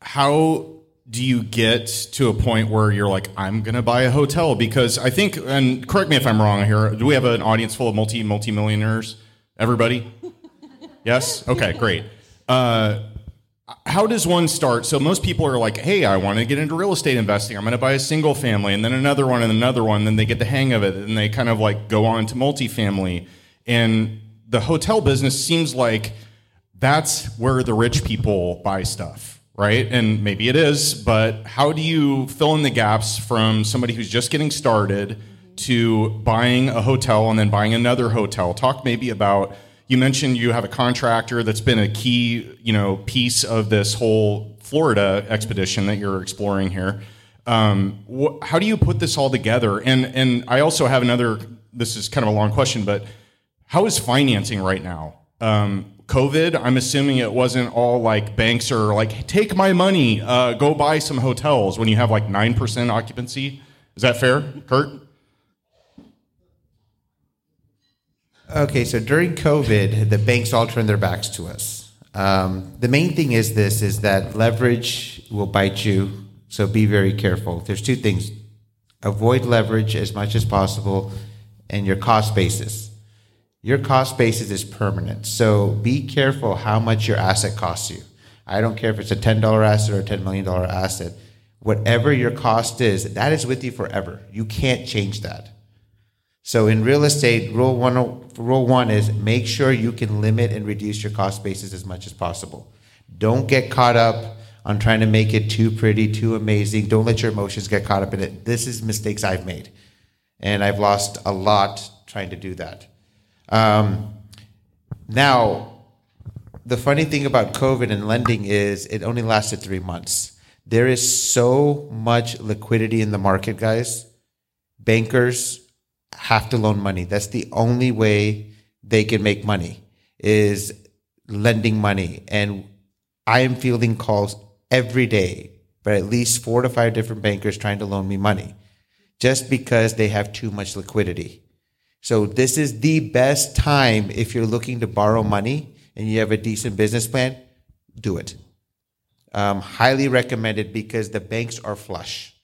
How do you get to a point where you're like, I'm going to buy a hotel? Because I think, and correct me if I'm wrong here. Do we have an audience full of multi multi millionaires? Everybody? yes. Okay. Great. Uh, how does one start? So most people are like, "Hey, I want to get into real estate investing. I'm going to buy a single family, and then another one, and another one." Then they get the hang of it, and they kind of like go on to multifamily. And the hotel business seems like that's where the rich people buy stuff, right? And maybe it is, but how do you fill in the gaps from somebody who's just getting started to buying a hotel and then buying another hotel? Talk maybe about you mentioned you have a contractor that's been a key, you know, piece of this whole Florida expedition that you're exploring here. Um, wh- how do you put this all together? And and I also have another. This is kind of a long question, but how is financing right now? Um, COVID, I'm assuming it wasn't all like banks are like, take my money, uh, go buy some hotels when you have like 9% occupancy. Is that fair, Kurt? Okay, so during COVID, the banks all turned their backs to us. Um, the main thing is this: is that leverage will bite you. So be very careful. There's two things: avoid leverage as much as possible, and your cost basis. Your cost basis is permanent. So be careful how much your asset costs you. I don't care if it's a ten dollar asset or a ten million dollar asset. Whatever your cost is, that is with you forever. You can't change that. So in real estate, rule one, rule one is make sure you can limit and reduce your cost basis as much as possible. Don't get caught up on trying to make it too pretty, too amazing. Don't let your emotions get caught up in it. This is mistakes I've made, and I've lost a lot trying to do that. Um, now, the funny thing about COVID and lending is it only lasted three months. There is so much liquidity in the market, guys. Bankers have to loan money. That's the only way they can make money is lending money. And I am fielding calls every day, but at least four to five different bankers trying to loan me money just because they have too much liquidity. So this is the best time if you're looking to borrow money and you have a decent business plan, do it. Um, highly recommended because the banks are flush.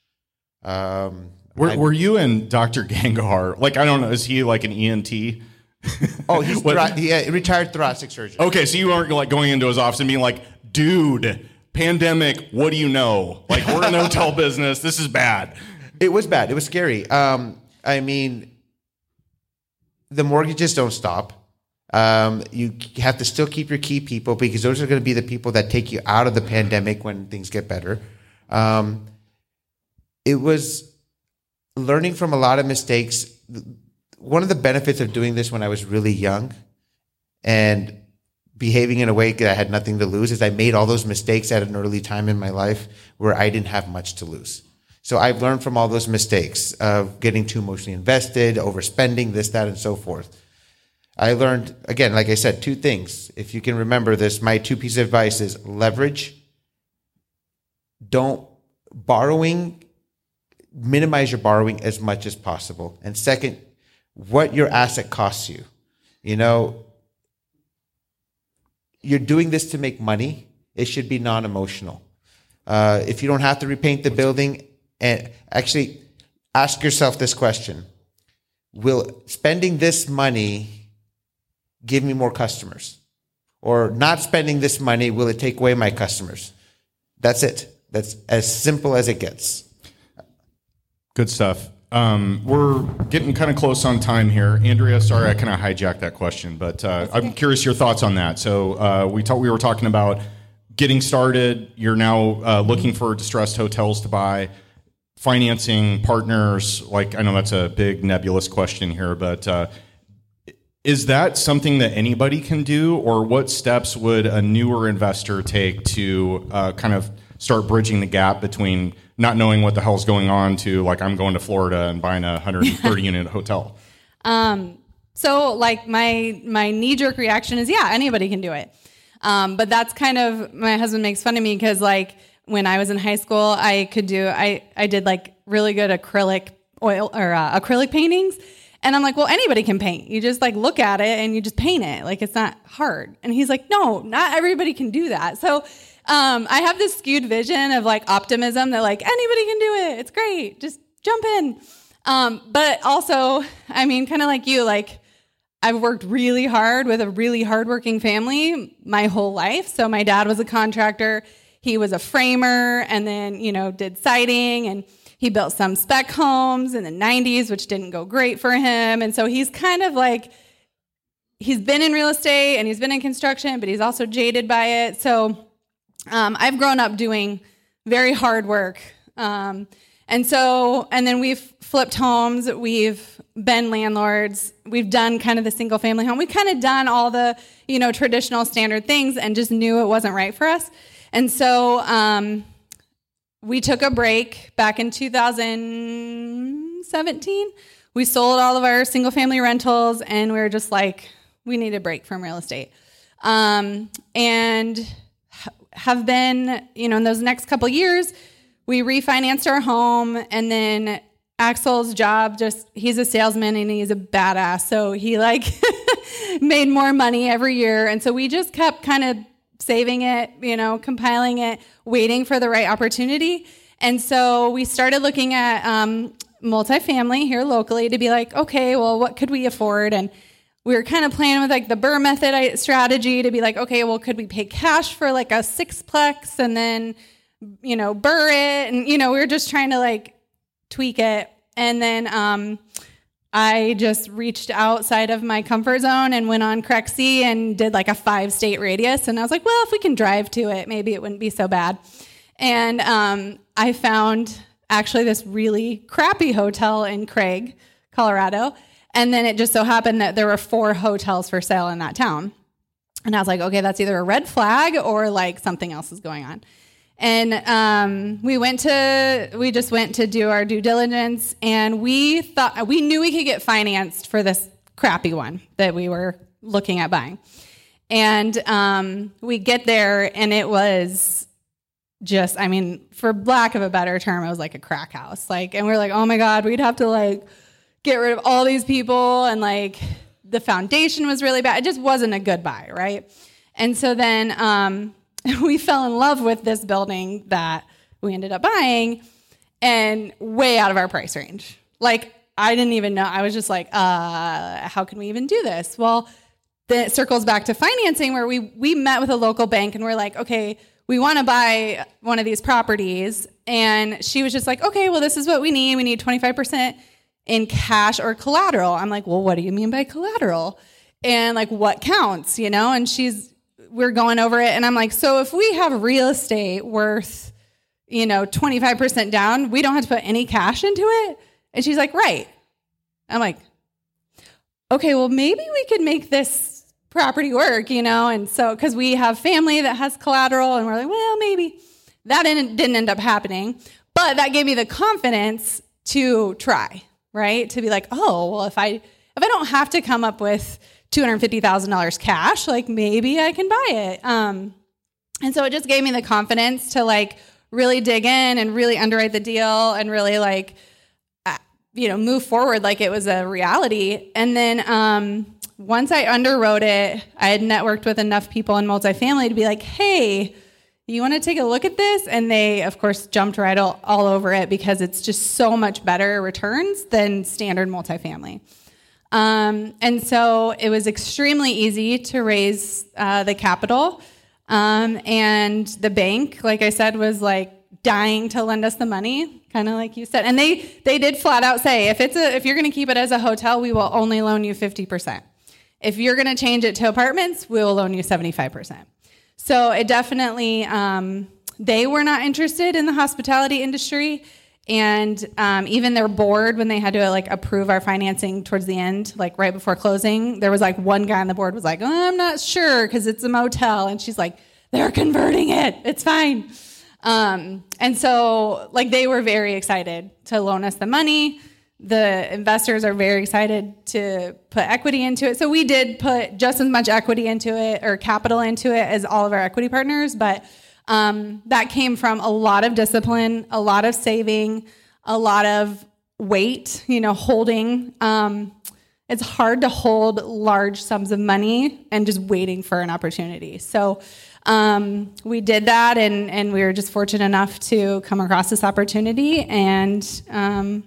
Um, Were, I- were you and Dr. Gangahar, like, I don't know, is he like an ENT? Oh, he's thora- he, uh, retired thoracic surgeon. Okay, so you weren't like going into his office and being like, dude, pandemic, what do you know? Like, we're in the hotel business. This is bad. It was bad. It was scary. Um, I mean, the mortgages don't stop. Um, you have to still keep your key people because those are going to be the people that take you out of the pandemic when things get better. Um, it was learning from a lot of mistakes. One of the benefits of doing this when I was really young and behaving in a way that I had nothing to lose is I made all those mistakes at an early time in my life where I didn't have much to lose. So I've learned from all those mistakes of getting too emotionally invested, overspending, this, that, and so forth. I learned, again, like I said, two things. If you can remember this, my two pieces of advice is leverage. Don't borrowing, minimize your borrowing as much as possible. And second, what your asset costs you. You know, you're doing this to make money. It should be non emotional. Uh, if you don't have to repaint the building, and actually ask yourself this question Will spending this money give me more customers? Or not spending this money, will it take away my customers? That's it. That's as simple as it gets. Good stuff. Um, we're getting kind of close on time here. Andrea, sorry I kind of hijacked that question, but uh, I'm curious your thoughts on that. So uh, we talked, we were talking about getting started. You're now uh, looking for distressed hotels to buy, financing partners. Like I know that's a big nebulous question here, but uh, is that something that anybody can do, or what steps would a newer investor take to uh, kind of start bridging the gap between not knowing what the hell's going on to like I'm going to Florida and buying a 130 unit hotel? Um, so like my my knee jerk reaction is yeah, anybody can do it. Um, but that's kind of my husband makes fun of me because like when I was in high school, I could do I I did like really good acrylic oil or uh, acrylic paintings. And I'm like, well, anybody can paint. You just like look at it and you just paint it. Like it's not hard. And he's like, no, not everybody can do that. So um, I have this skewed vision of like optimism that like anybody can do it. It's great. Just jump in. Um, but also, I mean, kind of like you, like I've worked really hard with a really hardworking family my whole life. So my dad was a contractor. He was a framer and then, you know, did siding and he built some spec homes in the 90s, which didn't go great for him. And so he's kind of like he's been in real estate and he's been in construction, but he's also jaded by it. So um, I've grown up doing very hard work. Um, and so, and then we've flipped homes, we've been landlords, we've done kind of the single family home. We've kind of done all the, you know, traditional standard things and just knew it wasn't right for us. And so um, we took a break back in 2017. We sold all of our single family rentals and we were just like, we need a break from real estate. Um, and have been, you know, in those next couple years, we refinanced our home and then Axel's job just he's a salesman and he's a badass. So he like made more money every year. And so we just kept kind of saving it, you know, compiling it, waiting for the right opportunity. And so we started looking at um, multifamily here locally to be like, okay, well, what could we afford? And we were kind of playing with like the BRRRR method strategy to be like, okay, well, could we pay cash for like a sixplex and then, you know, BRRRR it? And, you know, we were just trying to like tweak it. And then um, I just reached outside of my comfort zone and went on Crexi and did like a five state radius. And I was like, well, if we can drive to it, maybe it wouldn't be so bad. And um, I found actually this really crappy hotel in Craig, Colorado and then it just so happened that there were four hotels for sale in that town. And I was like, okay, that's either a red flag or like something else is going on. And um, we went to, we just went to do our due diligence and we thought, we knew we could get financed for this crappy one that we were looking at buying. And um, we get there and it was just, I mean, for lack of a better term, it was like a crack house. Like, and we we're like, oh my God, we'd have to like, get rid of all these people and like the foundation was really bad. It just wasn't a good buy, right? And so then um, we fell in love with this building that we ended up buying and way out of our price range. Like I didn't even know. I was just like, uh, how can we even do this? Well, then it circles back to financing where we we met with a local bank and we're like, okay, we want to buy one of these properties. And she was just like, okay, well, this is what we need. We need 25% in cash or collateral. I'm like, well, what do you mean by collateral? And like, what counts, you know? And she's, we're going over it. And I'm like, so if we have real estate worth, you know, 25% down, we don't have to put any cash into it. And she's like, right. I'm like, okay, well, maybe we could make this property work, you know? And so, because we have family that has collateral, and we're like, well, maybe that didn't, didn't end up happening. But that gave me the confidence to try, right? To be like, oh, well, if I if I don't have to come up with two hundred fifty thousand dollars cash, like maybe I can buy it. Um, and so it just gave me the confidence to like really dig in and really underwrite the deal and really like uh, you know move forward like it was a reality. And then um, once I underwrote it, I had networked with enough people in multifamily to be like, hey you want to take a look at this? And they, of course, jumped right all, all over it because it's just so much better returns than standard multifamily. Um, and so it was extremely easy to raise uh, the capital. Um, and the bank, like I said, was like dying to lend us the money, kind of like you said. And they they did flat out say, if it's a if you're going to keep it as a hotel, we will only loan you fifty percent. If you're going to change it to apartments, we will loan you seventy five percent. So it definitely, um, they were not interested in the hospitality industry. And um, even their board, when they had to like approve our financing towards the end, like right before closing, there was like one guy on the board was like, oh, "I'm not sure because it's a motel," and she's like, "They're converting it. It's fine." Um, and so, like, they were very excited to loan us the money the investors are very excited to put equity into it. So we did put just as much equity into it or capital into it as all of our equity partners, but um, that came from a lot of discipline, a lot of saving, a lot of weight, you know, holding. Um, it's hard to hold large sums of money and just waiting for an opportunity. So um, we did that, and and we were just fortunate enough to come across this opportunity and um,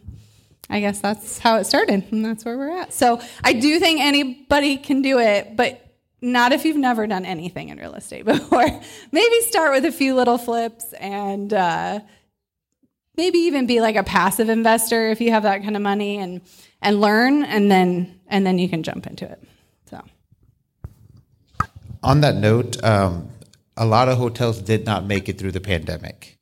I guess that's how it started, and that's where we're at. So I do think anybody can do it, but not if you've never done anything in real estate before. maybe start with a few little flips and uh, maybe even be like a passive investor if you have that kind of money and and learn, and then and then you can jump into it. So on that note, um, a lot of hotels did not make it through the pandemic.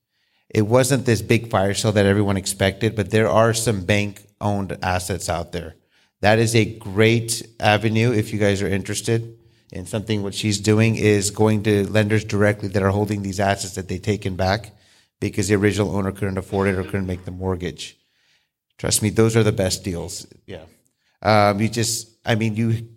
It wasn't this big fire sale that everyone expected, but there are some bank owned assets out there. That is a great avenue if you guys are interested in something. What she's doing is going to lenders directly that are holding these assets that they've taken back because the original owner couldn't afford it or couldn't make the mortgage. Trust me, those are the best deals. Yeah. Um, you just, I mean, you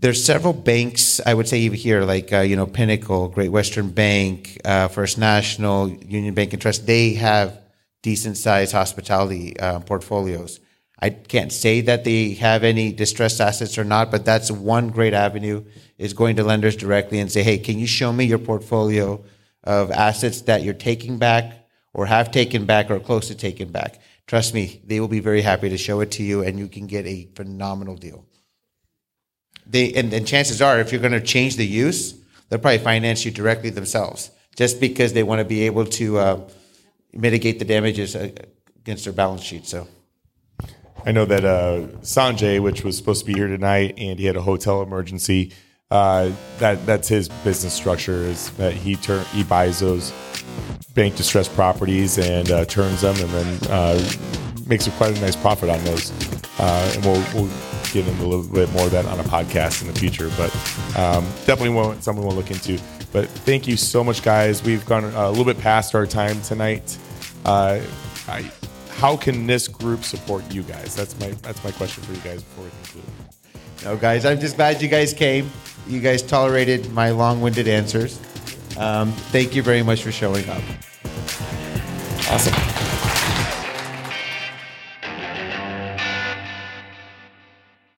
there's several banks I would say even here, like uh, you know Pinnacle, Great Western Bank, uh, First National, Union Bank and Trust. They have decent sized hospitality uh, portfolios. I can't say that they have any distressed assets or not, but that's one great avenue is going to lenders directly and say, hey, can you show me your portfolio of assets that you're taking back or have taken back or close to taking back? Trust me, they will be very happy to show it to you and you can get a phenomenal deal they and, and chances are if you're going to change the use they'll probably finance you directly themselves just because they want to be able to uh, mitigate the damages uh, against their balance sheet so I know that uh, Sanjay, which was supposed to be here tonight, and he had a hotel emergency. Uh, that that's his business structure is that he turn he buys those bank distressed properties and uh, turns them, and then uh, makes a quite a nice profit on those. Uh, and we'll, we'll get into a little bit more of that on a podcast in the future, but um, definitely want, something we'll look into. But thank you so much, guys. We've gone a little bit past our time tonight. Uh, I, how can this group support you guys? That's my that's my question for you guys before we conclude. no guys i'm just glad you guys came you guys tolerated my long-winded answers um, thank you very much for showing up Awesome.